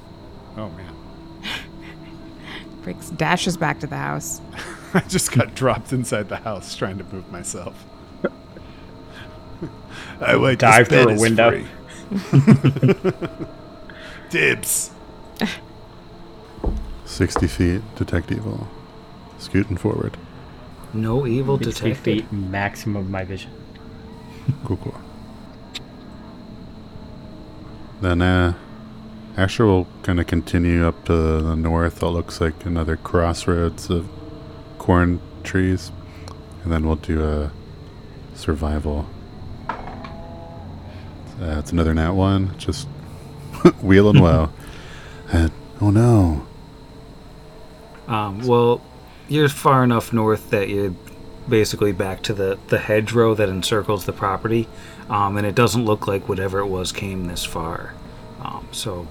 Oh man, Briggs dashes back to the house. I just got dropped inside the house trying to move myself. I wait. Dive through a window. Free. Dibs. 60 feet, detect evil. Scooting forward. No evil 60 detected. feet maximum of my vision. Cool, cool. Then uh, Asher will kind of continue up to the north. It looks like another crossroads of corn trees. And then we'll do a survival. Uh, it's another nat one. Just wheeling low. And, oh no. Um, well, you're far enough north that you're basically back to the, the hedgerow that encircles the property, um, and it doesn't look like whatever it was came this far. Um, so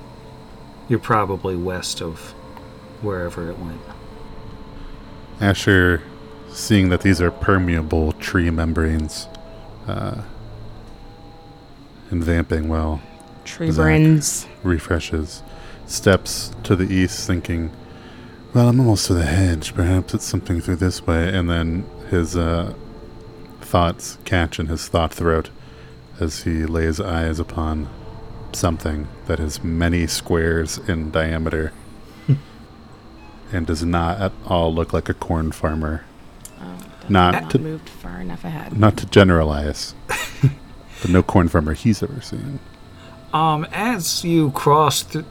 you're probably west of wherever it went. Asher, seeing that these are permeable tree membranes, uh, and vamping well, Tree Zach. refreshes, steps to the east, thinking, "Well, I'm almost to the hedge. Perhaps it's something through this way." And then his uh, thoughts catch in his thought throat as he lays eyes upon something that is many squares in diameter and does not at all look like a corn farmer. Not Not to moved far enough ahead. not to generalize, but no corn farmer he's ever seen. Um, as you cross through,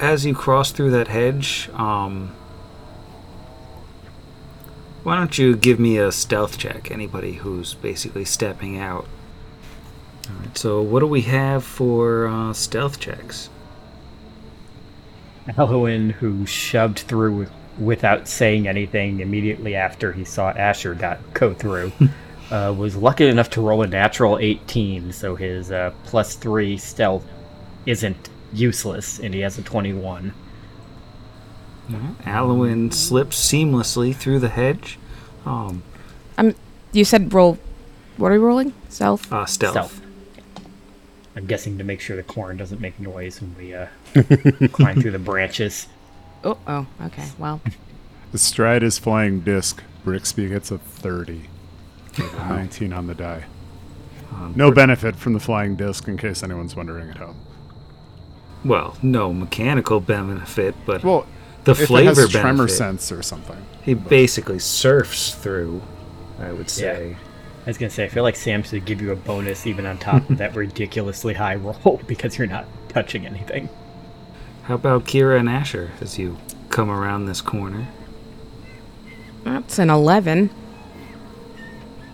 as you cross through that hedge, um, why don't you give me a stealth check? Anybody who's basically stepping out. All right. So, what do we have for uh, stealth checks? Alwyn, who shoved through without saying anything immediately after he saw Asher got go through, uh, was lucky enough to roll a natural 18, so his uh, plus three stealth isn't useless, and he has a 21. Alwyn slips seamlessly through the hedge. Um, I'm. You said roll. What are we rolling? Self. uh, stealth. Stealth. I'm guessing to make sure the corn doesn't make noise when we uh, climb through the branches. Oh, oh, okay. Well, Astride his flying disc. Brixby gets a 30. With a 19 on the die. No benefit from the flying disc, in case anyone's wondering at home. Well, no mechanical benefit, but Well, the if flavor it has tremor benefit. sense or something. He basically surfs through. I would say. I was gonna say, I feel like Sam should give you a bonus even on top of that ridiculously high roll because you're not touching anything. How about Kira and Asher as you come around this corner? that's an 11.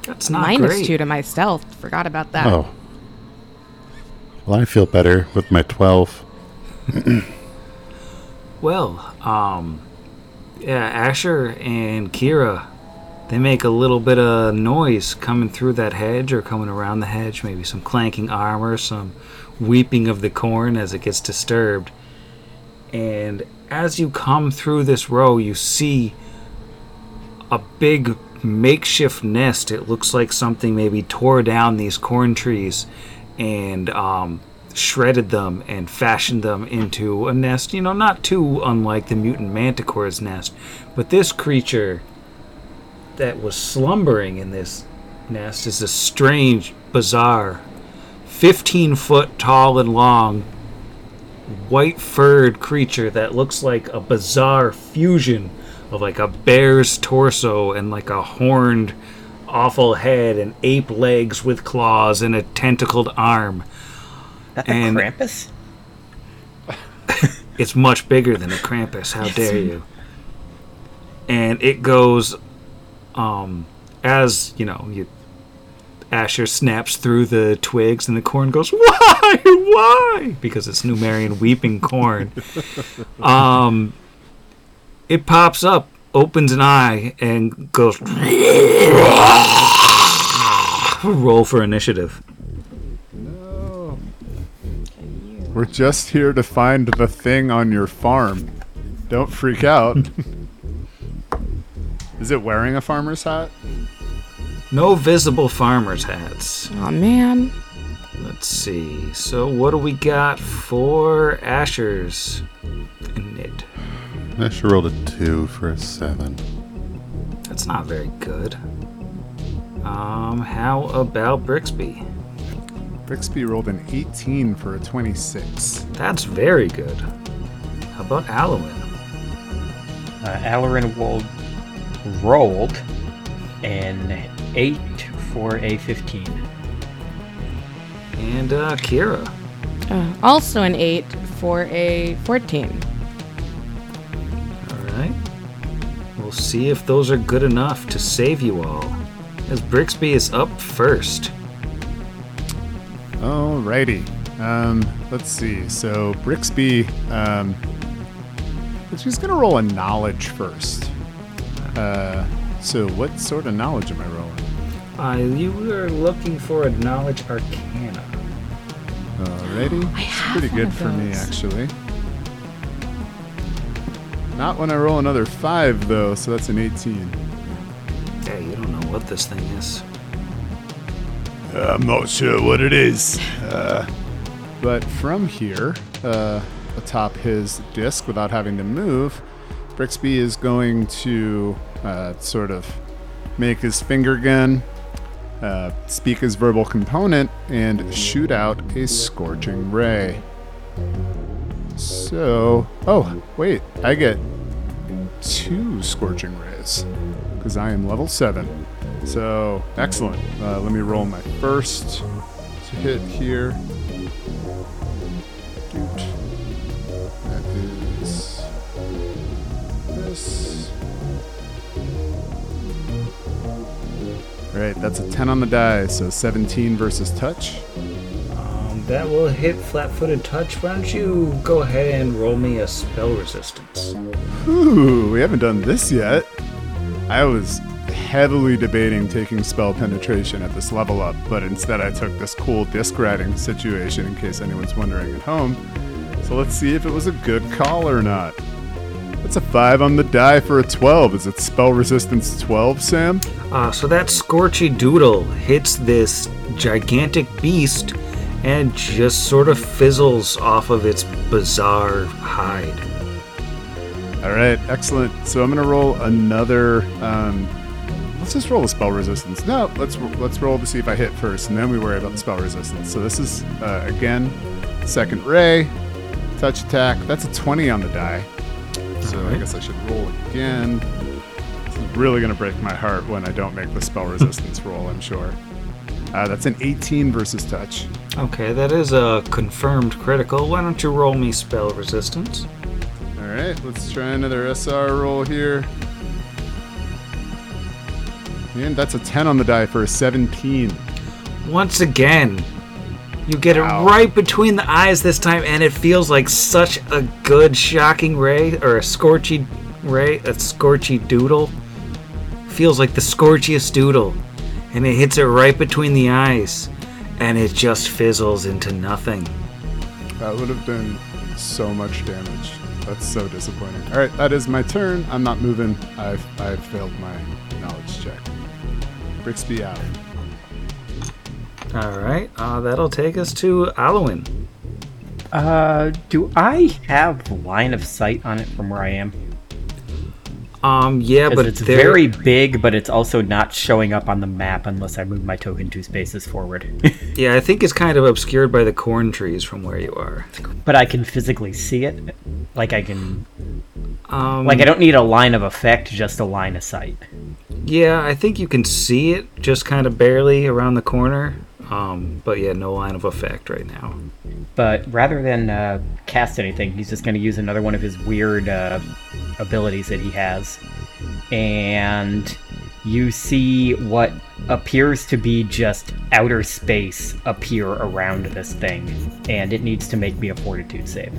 That's not Minus great. 2 to my stealth. Forgot about that. Oh. Well, I feel better with my 12. Well, um, yeah, Asher and Kira, they make a little bit of noise coming through that hedge or coming around the hedge. Maybe some clanking armor, some weeping of the corn as it gets disturbed. And as you come through this row, you see a big makeshift nest. It looks like something maybe tore down these corn trees and um, shredded them and fashioned them into a nest. You know, not too unlike the mutant manticore's nest, but this creature that was slumbering in this nest is a strange, bizarre, 15 foot tall and long, white furred creature that looks like a bizarre fusion of like a bear's torso and like a horned awful head and ape legs with claws and a tentacled arm. The And- Krampus? It's much bigger than a Krampus. How dare you? And it goes, um, as you know, you Asher snaps through the twigs, and the corn goes, "Why? Why?" Because it's Numerian weeping corn. um, it pops up, opens an eye, and goes. Roll for initiative. We're just here to find the thing on your farm. Don't freak out. Is it wearing a farmer's hat? No visible farmers' hats. Oh, man. Let's see. So what do we got for Asher's knit? Asher rolled a 2 for a 7. That's not very good. Um, how about Brixby? Brixby rolled an 18 for a 26. That's very good. How about Alwyn? Uh, Alarin rolled, rolled an 8 for a 15. And uh, Kira. Uh, also an 8 for a 14. All right. We'll see if those are good enough to save you all. As Brixby is up first. Alrighty. Um, let's see. So Brixby, um, she's gonna roll a knowledge first. Uh, so what sort of knowledge am I rolling? Uh, you are looking for a knowledge arcana. Alrighty. I It's have pretty one good of for me, those. actually. Not when I roll another five, though. So that's an 18. Yeah, you don't know what this thing is. Uh, I'm not sure what it is. Uh, But from here, uh, atop his disc, without having to move, Brixby is going to uh, sort of make his finger gun, uh, speak his verbal component, and shoot out a scorching ray. So, oh, wait, I get two scorching rays because I am level seven. So, excellent. Uh, let me roll my first to hit here. That is this. Alright, that's a 10 on the die, so 17 versus touch. Um, that will hit flat-footed touch. Why don't you go ahead and roll me a spell resistance? Ooh, we haven't done this yet. I was heavily debating taking spell penetration at this level up, but instead I took this cool disc riding situation in case anyone's wondering at home. So let's see if it was a good call or not. That's a 5 on the die for a 12. Is it spell resistance 12, Sam? Uh, so that Scorchy Doodle hits this gigantic beast and just sort of fizzles off of its bizarre hide. All right, excellent. So I'm gonna roll another. Um, let's just roll the spell resistance. No, let's let's roll to see if I hit first, and then we worry about the spell resistance. So this is uh, again, second ray, touch attack. That's a 20 on the die. So I guess I should roll again. This is really gonna break my heart when I don't make the spell resistance roll. I'm sure. Uh, that's an 18 versus touch. Okay, that is a confirmed critical. Why don't you roll me spell resistance? All right, let's try another SR roll here. And that's a 10 on the die for a 17. Once again, you get Wow. it right between the eyes this time, and it feels like such a good shocking ray, or a scorchy ray, a scorchy doodle. Feels like the scorchiest doodle, and it hits it right between the eyes, and it just fizzles into nothing. That would have been so much damage. That's so disappointing. All right, that is my turn. I'm not moving. I've I've failed my knowledge check. Brixby out. All right, uh, that'll take us to Alwyn. Uh, do I have line of sight on it from where I am? Um, yeah, but it's there- very big, but it's also not showing up on the map unless I move my token two spaces forward. Yeah, I think it's kind of obscured by the corn trees from where you are. but I can physically see it. Like I can, Um, like I don't need a line of effect, just a line of sight. Yeah, I think you can see it just kind of barely around the corner. Um, but yeah, no line of effect right now. But rather than uh, cast anything, he's just going to use another one of his weird uh, abilities that he has. And you see what appears to be just outer space appear around this thing. And it needs to make me a fortitude save.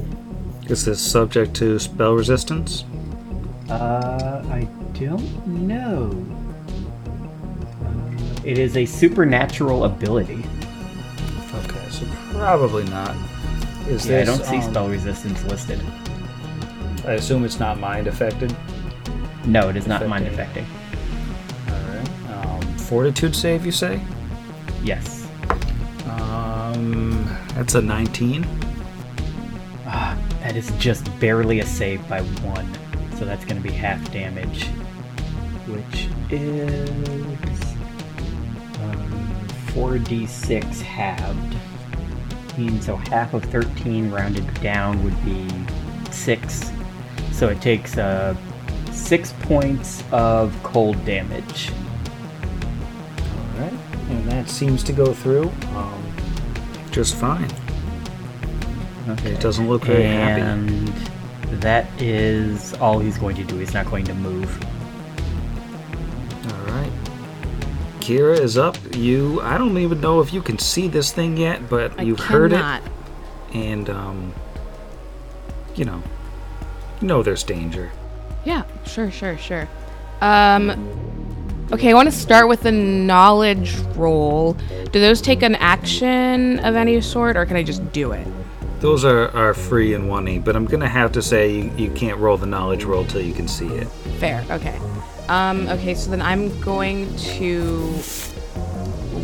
Is this subject to spell resistance? Uh, I don't know. It is a supernatural ability. Okay, so probably not. Is Yeah, I don't see um, spell resistance listed. I assume it's not mind affected. No, it is not mind Affecting. affecting. All right. Um, fortitude save, you say? Yes. Um, that's a 19. Ah, that is just barely a save by one. So that's going to be half damage. Which is. Um, 4d6 halved. Means so half of 13 rounded down would be 6. So it takes uh, 6 points of cold damage. All right. And that seems to go through um, just fine. Okay. It doesn't look very happy. and that is all he's going to do. He's not going to move. Kira is up. You, I don't even know if you can see this thing yet, but I you've heard cannot. it, and um, you know, you know there's danger. Yeah, sure, sure, sure. Um, okay, I want to start with the knowledge roll. Do those take an action of any sort, or can I just do it? Those are, are free in 1E, but I'm gonna have to say you, you can't roll the knowledge roll till you can see it. Fair. Okay. Um, okay, so then I'm going to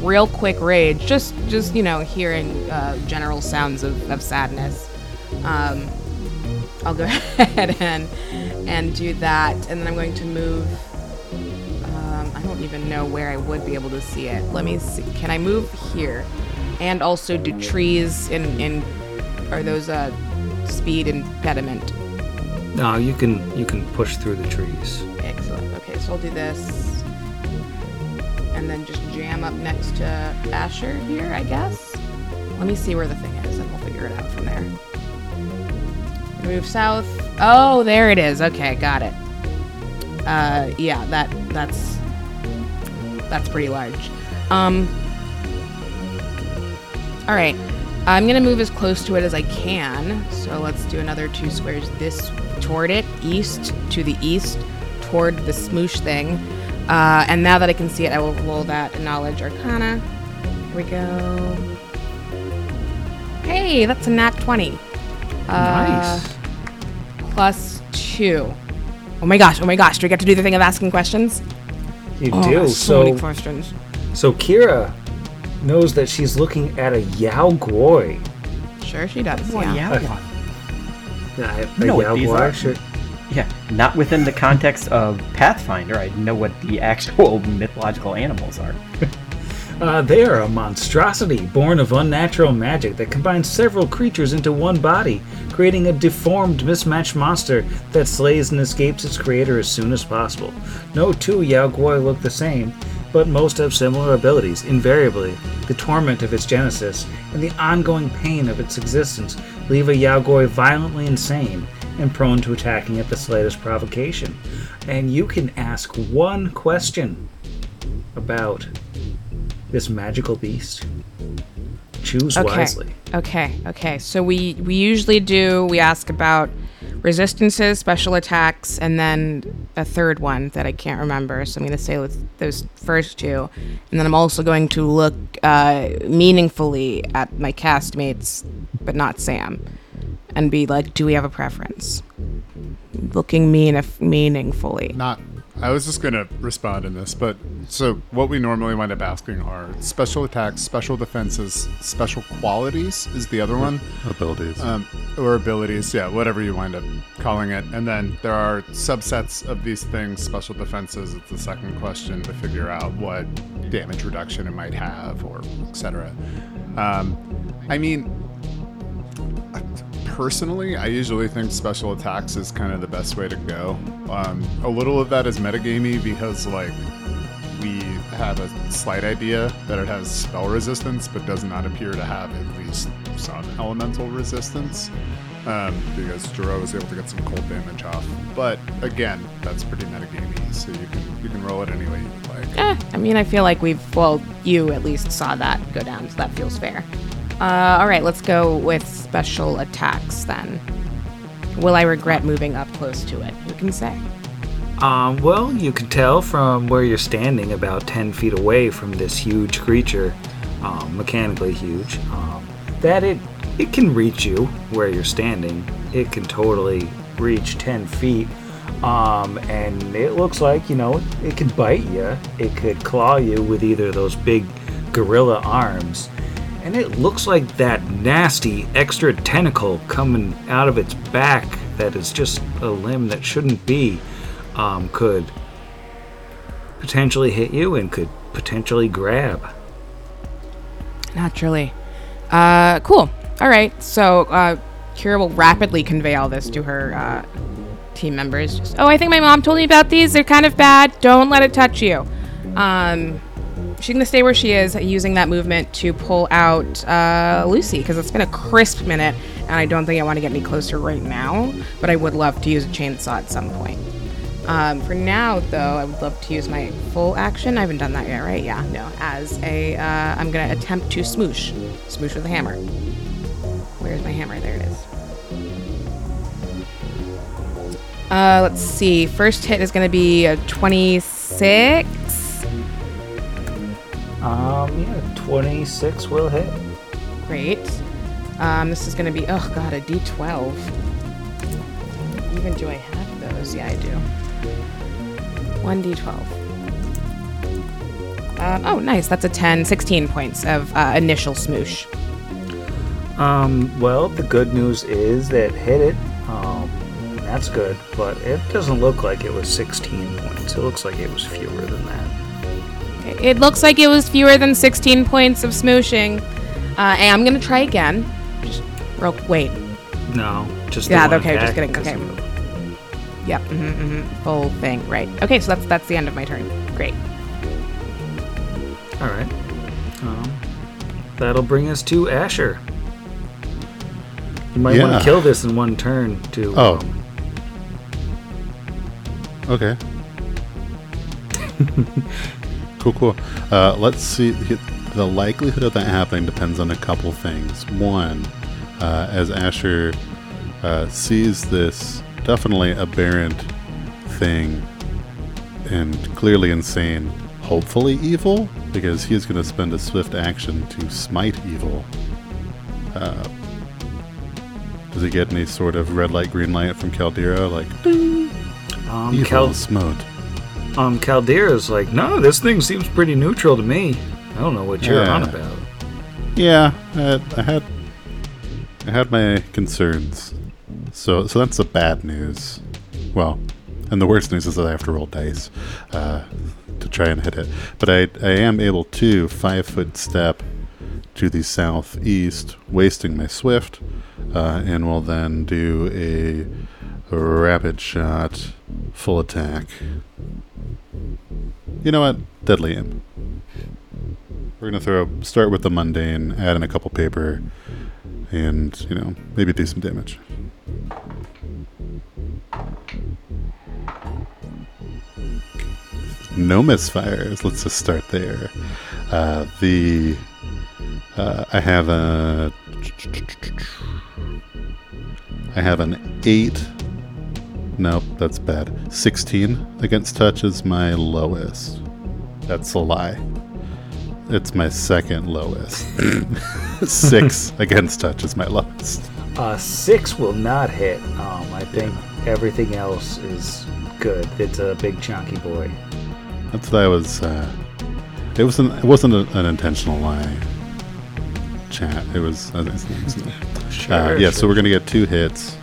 real quick rage. Just, just you know, hearing uh, general sounds of, of sadness. Um, I'll go ahead and and do that, and then I'm going to move. Um, I don't even know where I would be able to see it. Let me see. Can I move here? And also, do trees in in are those uh speed impediment? No, you can you can push through the trees. So I'll do this. And then just jam up next to Asher here, I guess. Let me see where the thing is, and we'll figure it out from there. Move south. Oh, there it is. Okay, got it. Uh, yeah, that that's that's pretty large. Um. All right, I'm gonna move as close to it as I can. So let's do another two squares this toward it, east to the east, toward the smoosh thing. Uh, and now that I can see it, I will roll that knowledge arcana. Here we go. Hey, that's a nat 20. Uh, nice. Plus two. Oh my gosh, oh my gosh, do we get to do the thing of asking questions? You Oh, do. so, So many questions. so Kira knows that she's looking at a Yao Guai. Sure, she does. Well, yeah. yeah. well, Yeah, You know what these are. Sure. Yeah, not within the context of Pathfinder. I know what the actual mythological animals are. Uh, they are a monstrosity born of unnatural magic that combines several creatures into one body, creating a deformed, mismatched monster that slays and escapes its creator as soon as possible. No two Yao Guai look the same, but most have similar abilities. Invariably, the torment of its genesis and the ongoing pain of its existence leave a Yao Guai violently insane and prone to attacking at the slightest provocation. And you can ask one question about this magical beast. Choose Okay. wisely. Okay. Okay. So we we usually do we ask about resistances, special attacks, and then a third one that I can't remember. So I'm going to say with those first two, and then I'm also going to look uh, meaningfully at my castmates, but not Sam, and be like, "Do we have a preference?" Looking mean if meaningfully. Not. I was just gonna respond in this, but so what we normally wind up asking are special attacks, special defenses, special qualities is the other one, Abilities. um, or abilities, yeah, whatever you wind up calling it. And then there are subsets of these things. Special defenses is the second question to figure out what damage reduction it might have, or etc. Um, I mean, personally, I usually think special attacks is kind of the best way to go. Um, a little of that is metagamey because, like, we have a slight idea that it has spell resistance, but does not appear to have at least some elemental resistance. Um, because Jiro was able to get some cold damage off. But again, that's pretty metagamey, so you can you can roll it any way you like. Eh, I mean, I feel like we've, well, you at least saw that go down, so that feels fair. Uh, all right, let's go with special attacks then. Will I regret moving up close to it? Who can say? Um, well, you can tell from where you're standing, about 10 feet away from this huge creature, um, mechanically huge, um, that it, it can reach you where you're standing. It can totally reach 10 feet. Um, and it looks like, you know, it could bite you. It could claw you with either of those big gorilla arms. And it looks like that nasty extra tentacle coming out of its back that is just a limb that shouldn't be um, could potentially hit you and could potentially grab. Naturally. Uh, cool. All right, so uh, Kira will rapidly convey all this to her uh, team members. Just, oh, I think my mom told me about these. They're kind of bad. Don't let it touch you. Um, she's gonna stay where she is, using that movement to pull out uh, Lucy because it's been a crisp minute, and I don't think I want to get any closer right now. But I would love to use a chainsaw at some point. Um, for now, though, I would love to use my full action. I haven't done that yet, right? Yeah, no. As a, uh, I'm gonna attempt to smoosh, smoosh with a hammer. Where's my hammer? There it is. Uh, let's see. First hit is gonna be a 26. Um, yeah, 26 will hit. Great. Um, this is gonna be oh god, a D12. Even do I have those? Yeah, I do. One D12. Um, oh, nice. That's a 10, 16 points of uh, initial smoosh. Um, well, the good news is that hit it. Um, that's good, but it doesn't look like it was 16 points. It looks like it was fewer than that. It looks like it was fewer than 16 points of smooshing. Uh, and I'm gonna try again. Just real. Wait. No, just the Yeah, one okay, just attack, kidding, 'cause okay. of- Yep. hmm hmm Full thing. Right. Okay. So that's that's the end of my turn. Great. All right. Um, that'll bring us to Asher. You might want to kill this in one turn to. Oh. um, Okay. cool, cool. Uh, let's see. The likelihood of that happening depends on a couple things. One, uh, as Asher uh, sees this definitely aberrant thing and clearly insane, hopefully evil, because he is going to spend a swift action to smite evil. Uh, does he get any sort of red light, green light from Caldera? Like, um, evil Cal- smote. Um, Caldera's like, no, this thing seems pretty neutral to me. I don't know what you're Yeah. on about. Yeah, I, I had I had my concerns. So so that's the bad news. Well, and the worst news is that I have to roll dice uh, to try and hit it. But I I am able to five foot step to the southeast, wasting my swift, uh, and will then do a rapid shot, full attack. You know what? Deadly. We're gonna throw start with the mundane, add in a couple paper, and you know maybe do some damage. No misfires. Let's just start there. Uh, the uh, I have a I have an eight. Nope, that's bad. Sixteen against touch is my lowest. That's a lie. It's my second lowest. Six against touch is my lowest. Uh, six will not hit. Um, I think everything else is good. It's a big chunky boy. That's what I was. Uh, it wasn't. It wasn't a, an intentional lie. Chat. It was. Uh, Sure. uh, yeah. So we're gonna get two hits.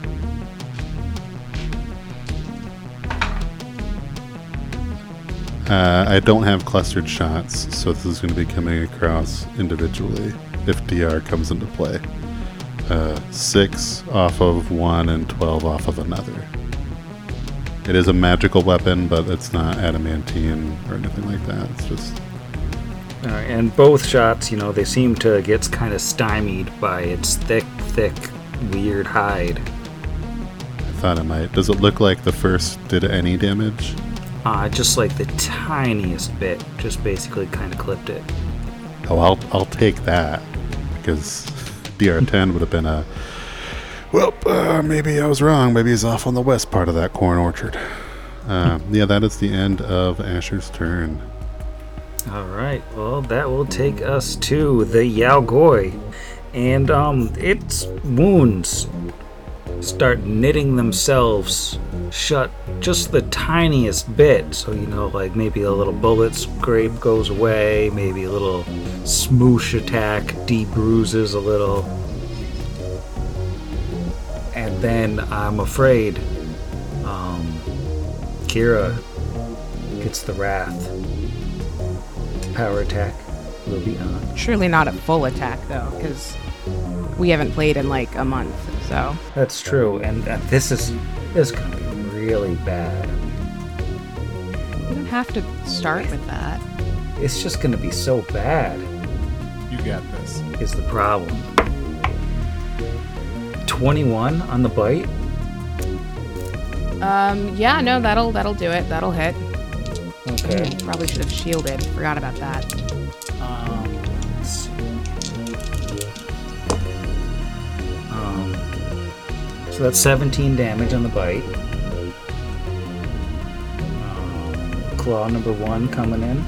Uh, I don't have clustered shots, so this is going to be coming across individually if DR comes into play. Uh, six off of one and twelve off of another. It is a magical weapon, but it's not adamantine or anything like that. It's just Uh, and both shots, you know, they seem to get kind of stymied by its thick, thick, weird hide. I thought it might. Does it look like the first did any damage? Uh, just like the tiniest bit, just basically kind of clipped it. Oh, I'll I'll take that because DR10 would have been a. Well, uh, maybe I was wrong. Maybe he's off on the west part of that corn orchard. Uh, yeah, that is the end of Asher's turn. All right. Well, that will take us to the Yao Guai, and um, its wounds start knitting themselves shut just the tiniest bit. So you know, like maybe a little bullet scrape goes away, maybe a little smoosh attack debruises a little, and then I'm afraid, um, Kira gets the wrath power attack will be on. Surely not a full attack though, because we haven't played in like a month. So That's true, and uh, this is this is gonna be really bad. you don't have to start with that. it's just gonna be so bad. You got this. Is the problem? Twenty-one on the bite. Um, yeah, no, that'll that'll do it. That'll hit. Okay. Probably should have shielded. Forgot about that. Um, so that's 17 damage on the bite. Um, claw number one coming in.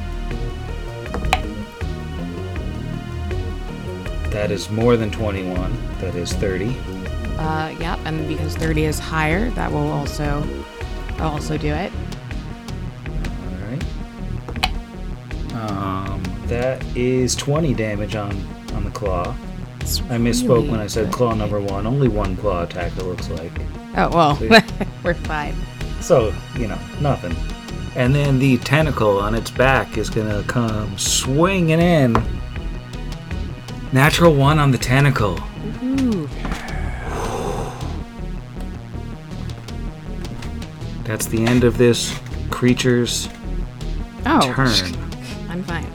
That is more than 21. That is 30. Uh, yep, and because 30 is higher, that will also also do it. Alright. Um, that is 20 damage on, on the claw. I misspoke when I said claw number one. Only one claw attack, it looks like. Oh well, we're fine. So, you know, nothing. And then the tentacle on its back is gonna come swinging in. Natural one on the tentacle. Ooh. That's the end of this creature's Oh, turn. I'm fine.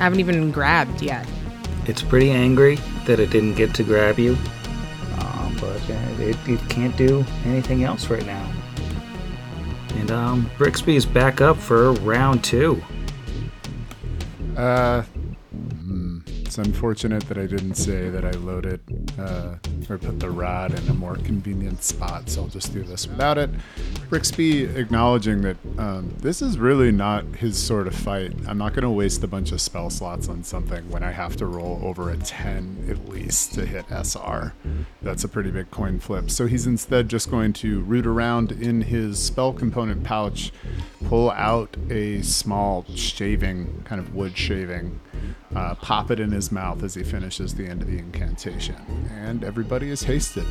I haven't even grabbed yet. It's pretty angry that it didn't get to grab you, um, but it, it can't do anything else right now. And um, Brixby is back up for round two. Uh, hmm, it's unfortunate that I didn't say that I loaded uh, or put the rod in a more convenient spot, so I'll just do this without it. Brixby acknowledging that um, this is really not his sort of fight. I'm not going to waste a bunch of spell slots on something when I have to roll over a 10 at least to hit SR. That's a pretty big coin flip. So he's instead just going to root around in his spell component pouch, pull out a small shaving, kind of wood shaving, uh, pop it in his mouth as he finishes the end of the incantation. And everybody is hasted.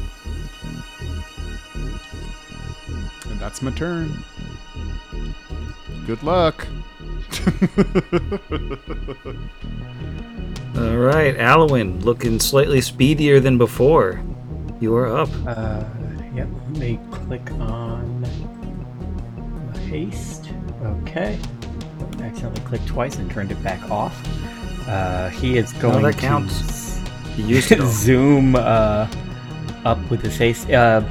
And that's my turn. Good luck. All right, Alwyn, looking slightly speedier than before. You are up. Uh, yep. Let me click on haste. Okay. Accidentally clicked twice and turned it back off. Uh, he is going that to counts. You used it zoom uh, up with his haste. Uh,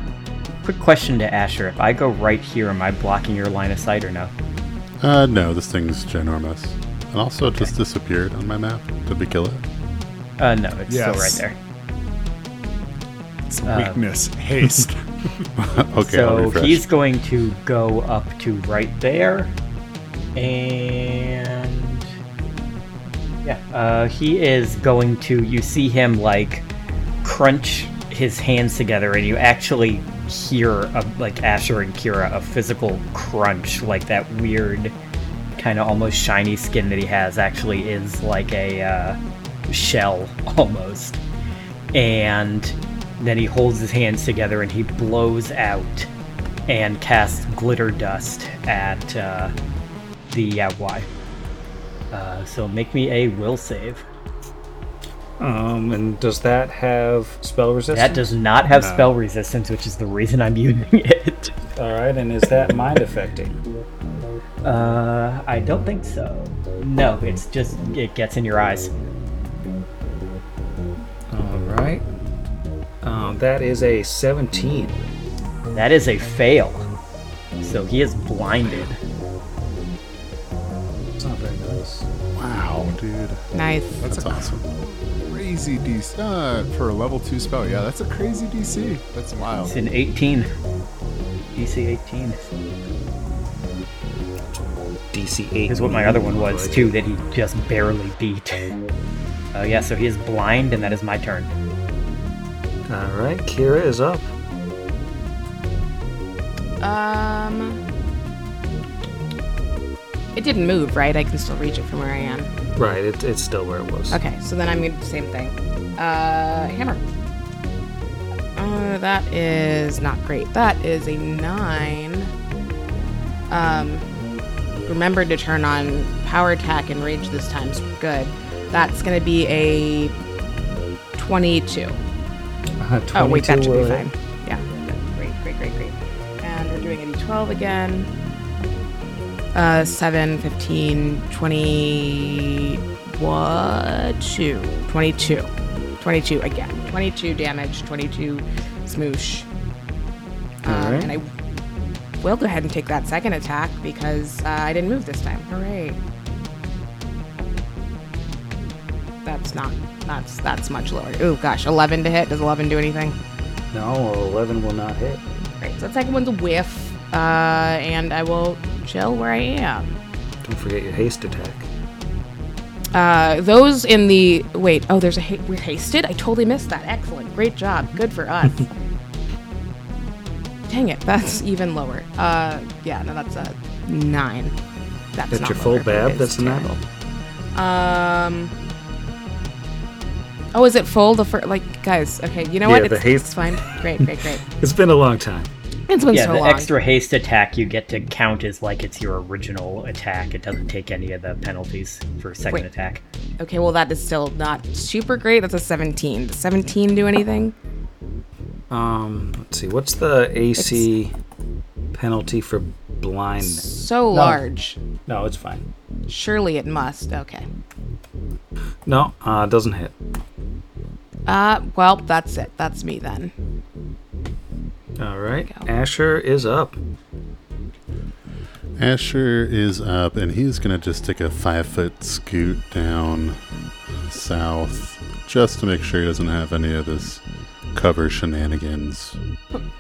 quick question to Asher: If I go right here, am I blocking your line of sight or no? Uh, no, this thing's ginormous. And also it just disappeared on my map. Did we kill it? Uh, no, it's Yes. still right there. It's Uh, weakness, haste. okay, I'll so he's going to go up to right there, and yeah, uh, he is going to. You see him like crunch his hands together, and you actually hear a, like Asher and Kira a physical crunch, like that weird kind of almost shiny skin that he has actually is like a uh, shell almost, and then he holds his hands together and he blows out and casts glitter dust at uh, the Yao Guai. Uh, so make me a will save. Um, and does that have spell resistance? That does not have No. spell resistance, which is the reason I'm using it. All right, and is that mind affecting? Uh, I don't think so. No, it's just it gets in your eyes. All right. Um, that is a 17. That is a fail. So he is blinded. Dude. Nice. That's, That's awesome. crazy DC. Uh, for a level 2 spell, yeah, that's a crazy DC. That's wild. It's an 18. DC 18 DC 8. is what my other one was too. That he just barely beat. Uh, yeah, so he is blind, and that is my turn. All right, Kira is up. Um, it didn't move, right? I can still reach it from where I am. Right, it, it's still where it was. Okay, so then I'm gonna do the same thing. Uh, hammer. Uh, that is not great. That is a nine. Um, remembered to turn on power attack and rage this time. So good. That's gonna be a twenty-two. Uh, Oh wait, that should be fine. Yeah. Great, great, great, great. And we're doing a d12 again. Uh, 7, 15, 20. What? 2. 22. 22 again. 22 damage, 22 smoosh. Um, Alright. And I will go ahead and take that second attack because uh, I didn't move this time. Hooray. That's not. That's that's much lower. Oh gosh, 11 to hit. Does 11 do anything? No, 11 will not hit. Right. So the second one's a whiff, uh, and I will chill where I am. Don't forget your haste attack. Uh, those in the wait. Oh, there's a ha- we're hasted. I totally missed that. Excellent. Great job. Good for us. Dang it. That's even lower. Uh, yeah. No, that's a nine. That's, That's not your full bab? That's a nine? Um. Oh, is it full? The first, like, guys. Okay, you know Yeah, what? the It's, haste- it's fine. Great, great, great. It's been a long time. It's been yeah, so the long. extra haste attack you get to count is like it's your original attack. It doesn't take any of the penalties for second Wait. attack. Okay, well that is still not super great. That's a 17. Does 17 do anything? Um, let's see. What's the AC penalty for blindness? So large. No, it's fine. Surely it must. Okay. No, uh, it doesn't hit. Uh, well, that's it. That's me then. All right. Asher is up. Asher is up, and he's gonna just take a five foot scoot down south, just to make sure he doesn't have any of this cover shenanigans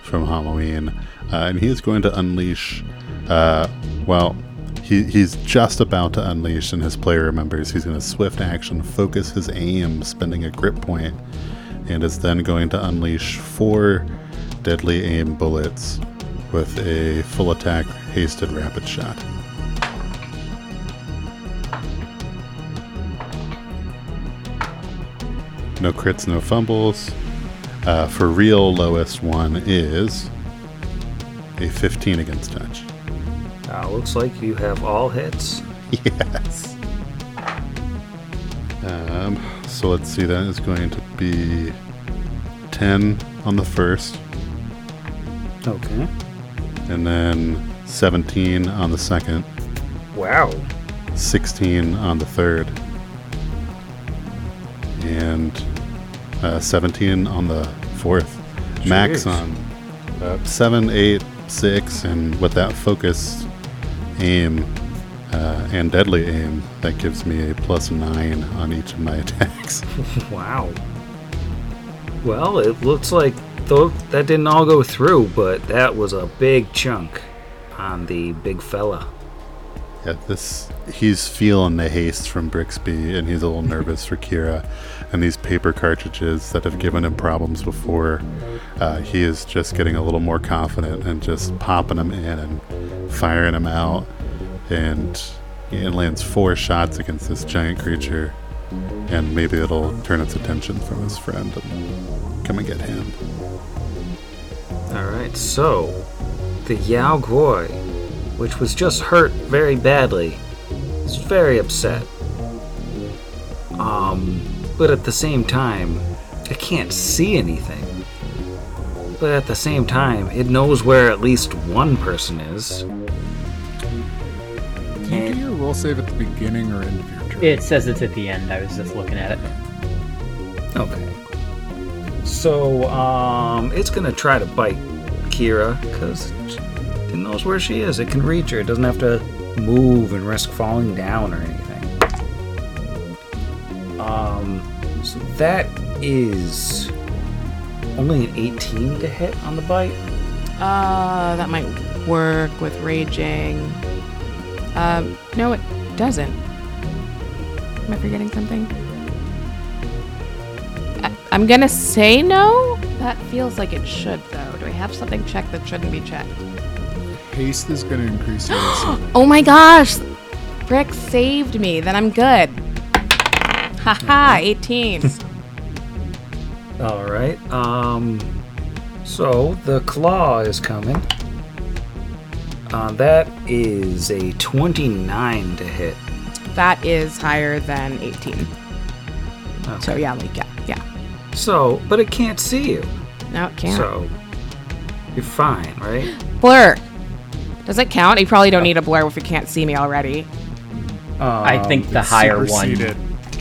from Halloween. Uh, and he's going to unleash. Uh, well, he, he's just about to unleash, and his player remembers he's going to swift action, focus his aim, spending a grit point, and is then going to unleash four deadly aim bullets with a full attack hasted rapid shot. No crits, no fumbles. Uh, for real, lowest one is a 15 against touch. Uh, looks like you have all hits. Yes. Um, so let's see, that is going to be 10 on the first, Okay. and then 17 on the second, Wow. 16 on the third, and uh, 17 on the fourth. Max Jeez. on uh, 7, 8, 6, and with that focused aim uh, and deadly aim, that gives me a plus 9 on each of my attacks. Wow. Well, it looks like though that didn't all go through, but that was a big chunk on the big fella. Yeah, this he's feeling the haste from Brixby, and he's a little nervous for Kira. And these paper cartridges that have given him problems before, uh, he is just getting a little more confident and just popping them in and firing them out. And he lands four shots against this giant creature, and maybe it'll turn its attention from his friend come and get him. All right, so the Yao Guai, which was just hurt very badly, is very upset. Um, but at the same time, it can't see anything. But at the same time, it knows where at least one person is. Can you do your roll save at the beginning or end of your turn? It says it's at the end. I was just looking at it. Okay. So, um, it's gonna try to bite Kira because it knows where she is. It can reach her. It doesn't have to move and risk falling down or anything. Um, so that is only an 18 to hit on the bite. Uh, that might work with raging. Um, no, it doesn't. Am I forgetting something? I, I'm gonna say no. That feels like it should, though. Do we have something checked that shouldn't be checked? Haste is going to increase your AC. Oh my gosh! Brick saved me. Then I'm good. Haha, 18. All right. Um, so the claw is coming. Uh, that is a 29 to hit. that is higher than 18. So yeah, like yeah, yeah. So, but it can't see you. No, it can't. So, you're fine, right? Blur. Does it count? You probably don't need a blur if you can't see me already. I think the higher one, Superseded.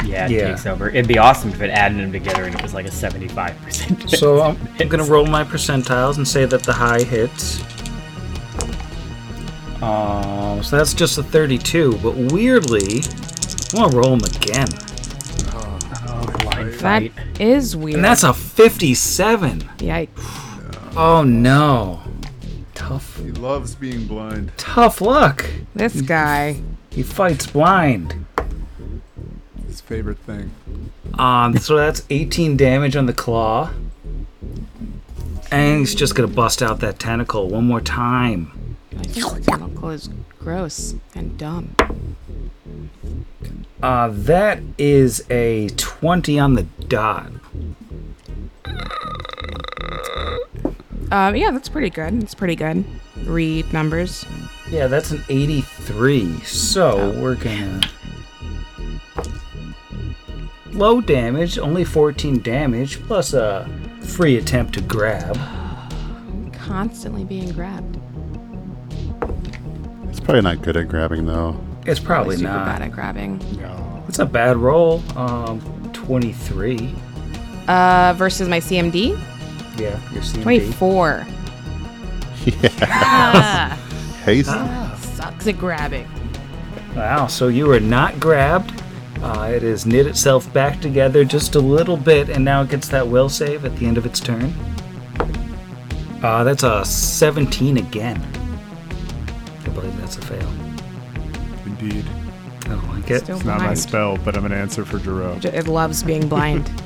yeah, Yeah. takes over. It'd be awesome if it added them together and it was like a seventy-five percent. So I'm, I'm gonna roll my percentiles and say that the high hits. Um, so that's just a 32, but weirdly, I want to roll them again, blind That fight. is weird. and that's a 57. Yikes. Oh no, tough, He loves being blind. tough luck. This guy. He fights blind. His favorite thing. Um, so that's 18 damage on the claw, and he's just gonna bust out that tentacle one more time. I tentacle is gross and dumb. Uh, that is a 20 on the dot. Um, yeah, that's pretty good. It's pretty good. Read numbers. Yeah, that's an 83. So we're gonna. Low damage, only 14 damage, plus a free attempt to grab. Constantly being grabbed. It's probably not good at grabbing though. It's probably super not. bad at grabbing. No. It's a bad roll. Um, 23. Uh, versus my CMD, Yeah, your CMD. 24. Yeah. Ah, sucks at grabbing. Wow, so you were not grabbed. Uh, it has knit itself back together just a little bit, and now it gets that will save at the end of its turn. Uh, that's a 17 again. I believe that's a fail. Indeed. I don't like it. Still It's not my blind. spell, but I'm an answer for Jerome. It loves being blind.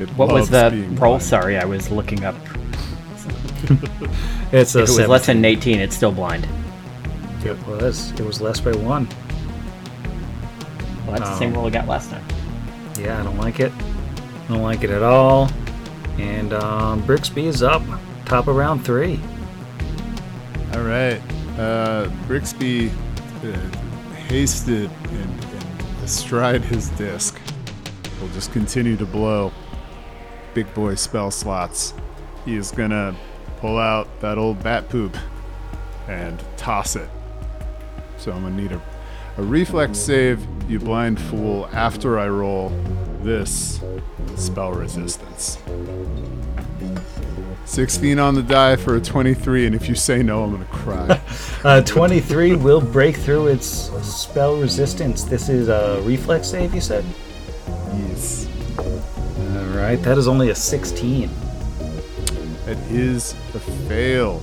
It What was loves the being roll? blind. Sorry, I was looking up. It's a If it was less than 18, it's still blind. It was. It was less by one. Well, that's the same roll I got last time. Yeah, I don't like it. I don't like it at all. And um, Brixby is up, top of round three. All right. Uh, Brixby uh, hasted and, and astride his disc. Will just continue to blow big boy spell slots. He is gonna pull out that old bat poop and toss it. So I'm gonna need a, a reflex save, you blind fool, after I roll this spell resistance. 16 on the die for a 23, and if you say no, I'm gonna cry. Uh, 23 will break through its spell resistance. This is a reflex save, you said? yes. All right, that is only a 16. That is a fail.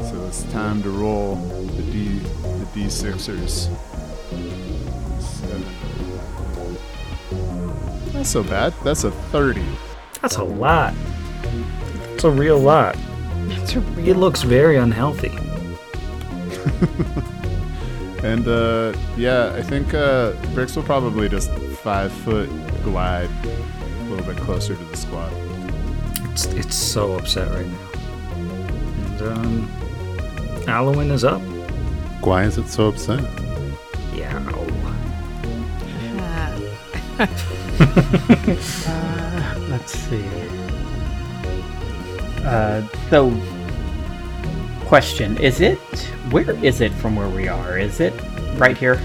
So it's time to roll the D the D6ers. Seven. Not so bad. That's a 30. That's a lot. That's a real lot. It's a It looks very unhealthy. And uh yeah, I think uh Brix will probably just five foot glide a little bit closer to the squad. It's, it's so upset right now. And, um, Alwyn is up. Why is it so upset? Yeah. Let's see. Uh, so, question: Is it? Where is it from where we are? Is it right here?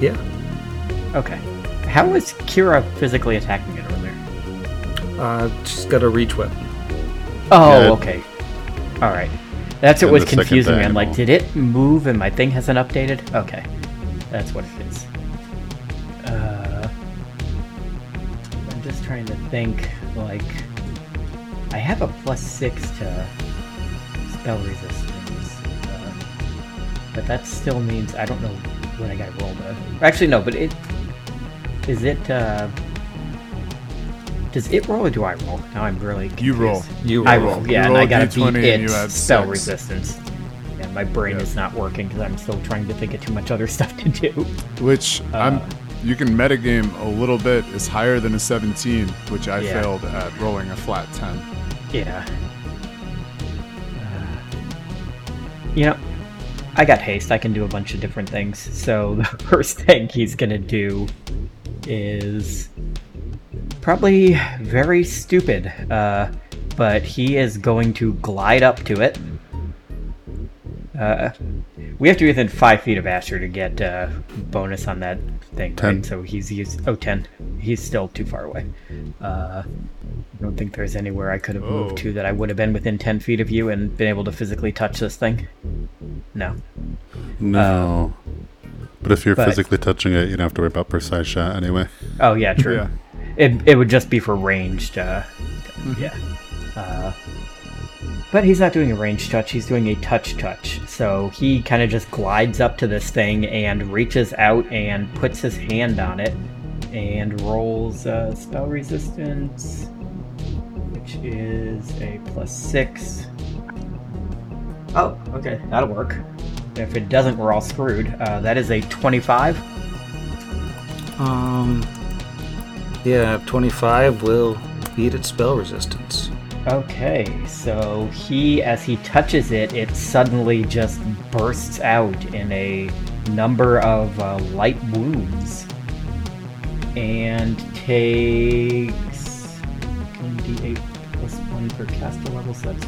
Yeah. Okay. How is Kira physically attacking it earlier? Uh, she's got a reach weapon. Oh, Yeah. okay. All right. That's what was confusing me. I'm like, did it move and my thing hasn't updated? Okay, that's what it is. Uh, I'm just trying to think. Like, I have a plus six to spell resistance, uh, but that still means I don't know what I got to roll to. Actually, no. But it is it. Uh, does it roll or do I roll? Now I'm really confused. You roll. You roll. I roll. roll, yeah, You and roll I a gotta D20 beat and you its add spell six. resistance. Yeah, my brain Yeah. is not working because I'm still trying to think of too much other stuff to do. Which I'm Uh. you can metagame a little bit is higher than a 17, which I Yeah. failed at rolling a flat 10. Yeah. Uh, you know, I got haste. I can do a bunch of different things. So the first thing he's gonna do is probably very stupid. Uh, but he is going to glide up to it. Uh, we have to be within five feet of Asher to get uh, bonus on that thing, Ten. right? So he's he's oh 10. He's still too far away. Uh, I don't think there's anywhere I could have Oh. moved to that I would have been within 10 feet of you and been able to physically touch this thing. No. No. but if you're but- physically touching it, you don't have to worry about precise shot anyway. Oh yeah, true. Yeah. It it would just be for ranged. Uh, Yeah. Uh, but he's not doing a range touch. He's doing a touch touch. So he kind of just glides up to this thing and reaches out and puts his hand on it and rolls uh, spell resistance, which is a plus six. Oh, okay, that'll work. If it doesn't, we're all screwed. Uh, that is a twenty-five. Um, yeah, 25 will beat its spell resistance. Okay, so he, as he touches it, it suddenly just bursts out in a number of uh, light wounds and takes 1d8 plus 1 per caster level 6.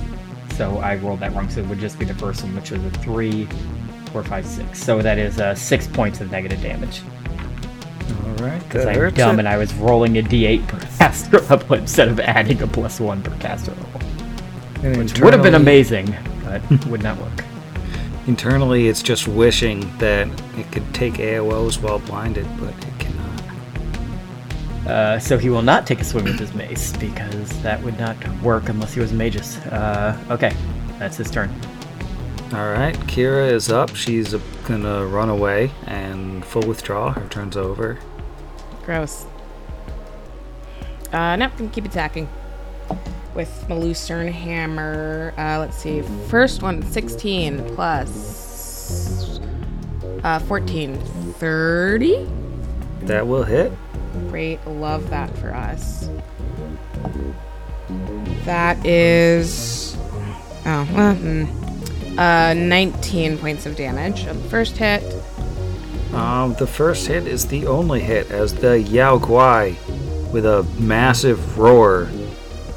So I rolled that wrong, so it would just be the first one, which is a 3, 4, 5, 6. So that is uh, 6 points of negative damage. All right, Because I'm dumb it. and I was rolling a d8 per caster level instead of adding a plus 1 per caster level. And Which would have been amazing, but would not work. Internally, it's just wishing that it could take AOs while blinded, but it cannot. Uh, so he will not take a swing with his mace because that would not work unless he was magus. Uh, okay, that's his turn. All right, Kira is up. She's uh, gonna run away and full withdrawal. Her turn's over. Gross. Uh, nope, gonna keep attacking. With my Lucerne hammer. Uh, let's see. First one, 16 plus uh, 14. 30? That will hit. Great. Love that for us. That is. Oh, well, hmm. Uh, 19 points of damage on the first hit. Um, the first hit is the only hit as the Yao Guai, with a massive roar,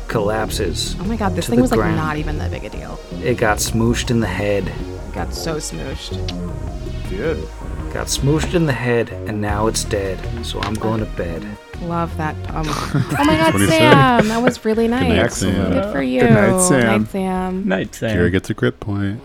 collapses. Oh my god, this To thing the was like not even that big a deal. It got smooshed in the head. Got so smooshed. Good. Got smooshed in the head, and now it's dead. So I'm going to bed. Love that. Um, oh my god, what he said. Sam! That was really nice. night, Excellent. Sam. Good for you. Good night, Sam. Good night, Sam. Night, Sam. Kira gets a crit point.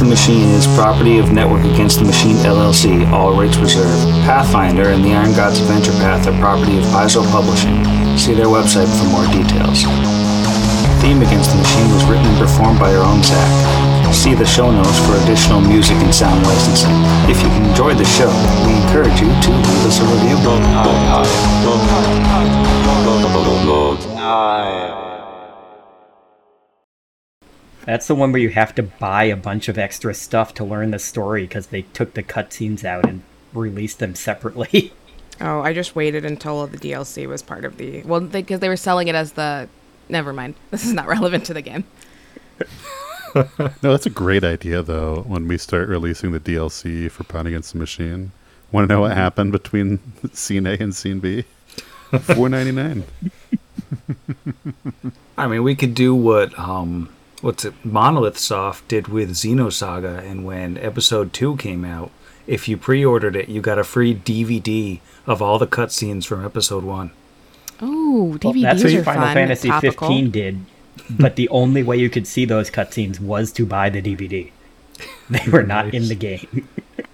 The Machine is property of Network Against the Machine LLC, all rights reserved. Pathfinder and the Iron Gods Adventure Path are property of Paizo Publishing. See their website for more details. Theme Against the Machine was written and performed by our own Zach. See the show notes for additional music and sound licensing. If you enjoyed the show, we encourage you to leave us a review. That's the one where you have to buy a bunch of extra stuff to learn the story because they took the cutscenes out and released them separately. Oh, I just waited until the DLC was part of the. Well, because they, were selling it as the. Never mind. This is not relevant to the game. No, that's a great idea though. When we start releasing the DLC for Pod Against the Machine, want to know what happened between scene A and scene B? Four ninety nine. I mean, we could do what um, what's it? Monolith Soft did with Xenosaga, and when Episode Two came out, if you pre-ordered it, you got a free DVD of all the cutscenes from Episode One. Oh, DVDs Well, DVDs that's what are Final fun. Fantasy topical. 15 did, but the only way you could see those cutscenes was to buy the DVD. They were not in the game.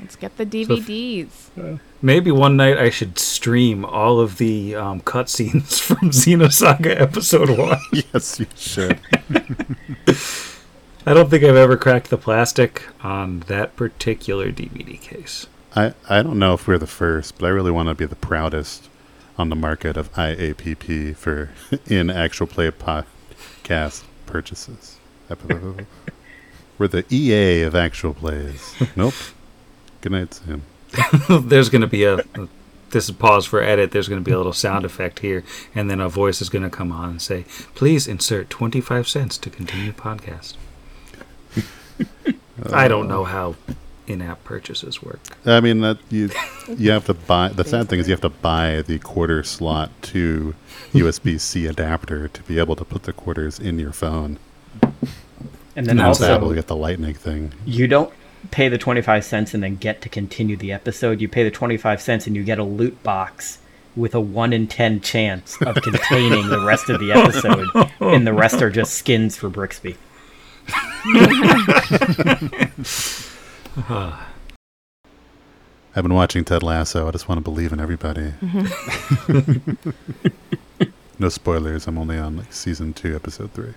Let's get the DVDs. Maybe one night I should stream all of the um, cutscenes from Xenosaga Episode One. yes, you should. I don't think I've ever cracked the plastic on that particular DVD case. I, I don't know if we're the first, but I really want to be the proudest on the market of IAPP for in actual play podcast purchases. We're the EA of actual plays. Nope. Good night, Sam. There's going to be a. This is pause for edit. There's going to be a little sound effect here, and then a voice is going to come on and say, "Please insert 25 cents to continue podcast." I don't uh, know how in-app purchases work. I mean that you you have to buy. The sad thing is you have to buy the quarter slot to USB C adapter to be able to put the quarters in your phone. And then No, Also, also, get the lightning thing. you don't pay the 25 cents and then get to continue the episode. You pay the 25 cents and you get a loot box with a 1 in 10 chance of containing the rest of the episode. And the rest are just skins for Brixby. I've been watching Ted Lasso. I just want to believe in everybody. Mm-hmm. no spoilers. I'm only on like season two, episode three.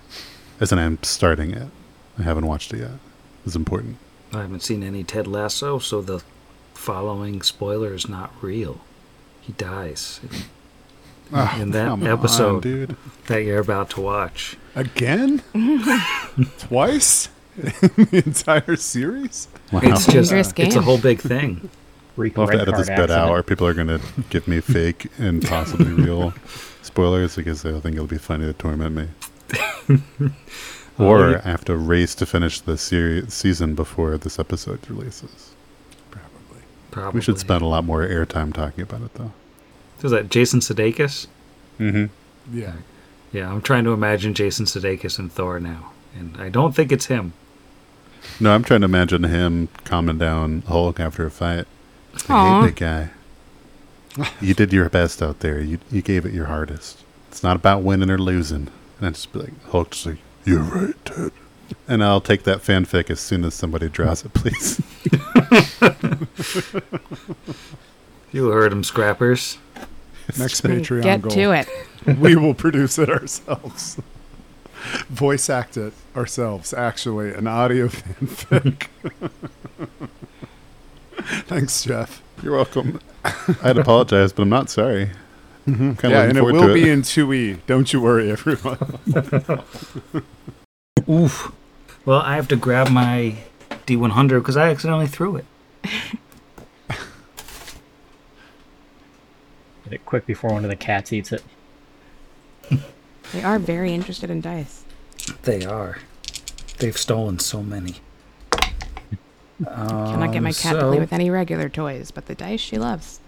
As in, I'm starting it. I haven't watched it yet. It's important. I haven't seen any Ted Lasso, so the following spoiler is not real. He dies in, Ah, in that Come on, episode dude. that you're about to watch. Again? Twice? In the entire series? Wow. It's just Dangerous it's a whole big thing. Reek We'll have to edit this card bit out, or people are going to give me fake and possibly real spoilers because they'll think it'll be funny to torment me. Or you- I have to race to finish the series season before this episode releases. Probably. Probably. We should spend a lot more airtime talking about it, though. Is that Jason Sudeikis? Mm-hmm. Yeah. Yeah, I'm trying to imagine Jason Sudeikis and Thor now, and I don't think it's him. No, I'm trying to imagine him calming down Hulk after a fight. I Aw. hate big guy. You did your best out there. You you gave it your hardest. It's not about winning or losing. And I just be like, Hulk, just like, you're right, Ted. And I'll take that fanfic as soon as somebody draws it, please. You heard him, scrappers. Next Patreon Get goal. to it. we will produce it ourselves. Voice act it ourselves, actually, an audio fanfic. Thanks, Jeff. You're welcome. I'd apologize, but I'm not sorry. Mm-hmm. I'm kind yeah, and it will to be in 2E. Don't you worry, everyone. Oof. Well, I have to grab my D100 because I accidentally threw it. Get it quick before one of the cats eats it. They are very interested in dice. They are. They've stolen so many. Cannot get my cat to play um, with any regular toys, but the dice she loves.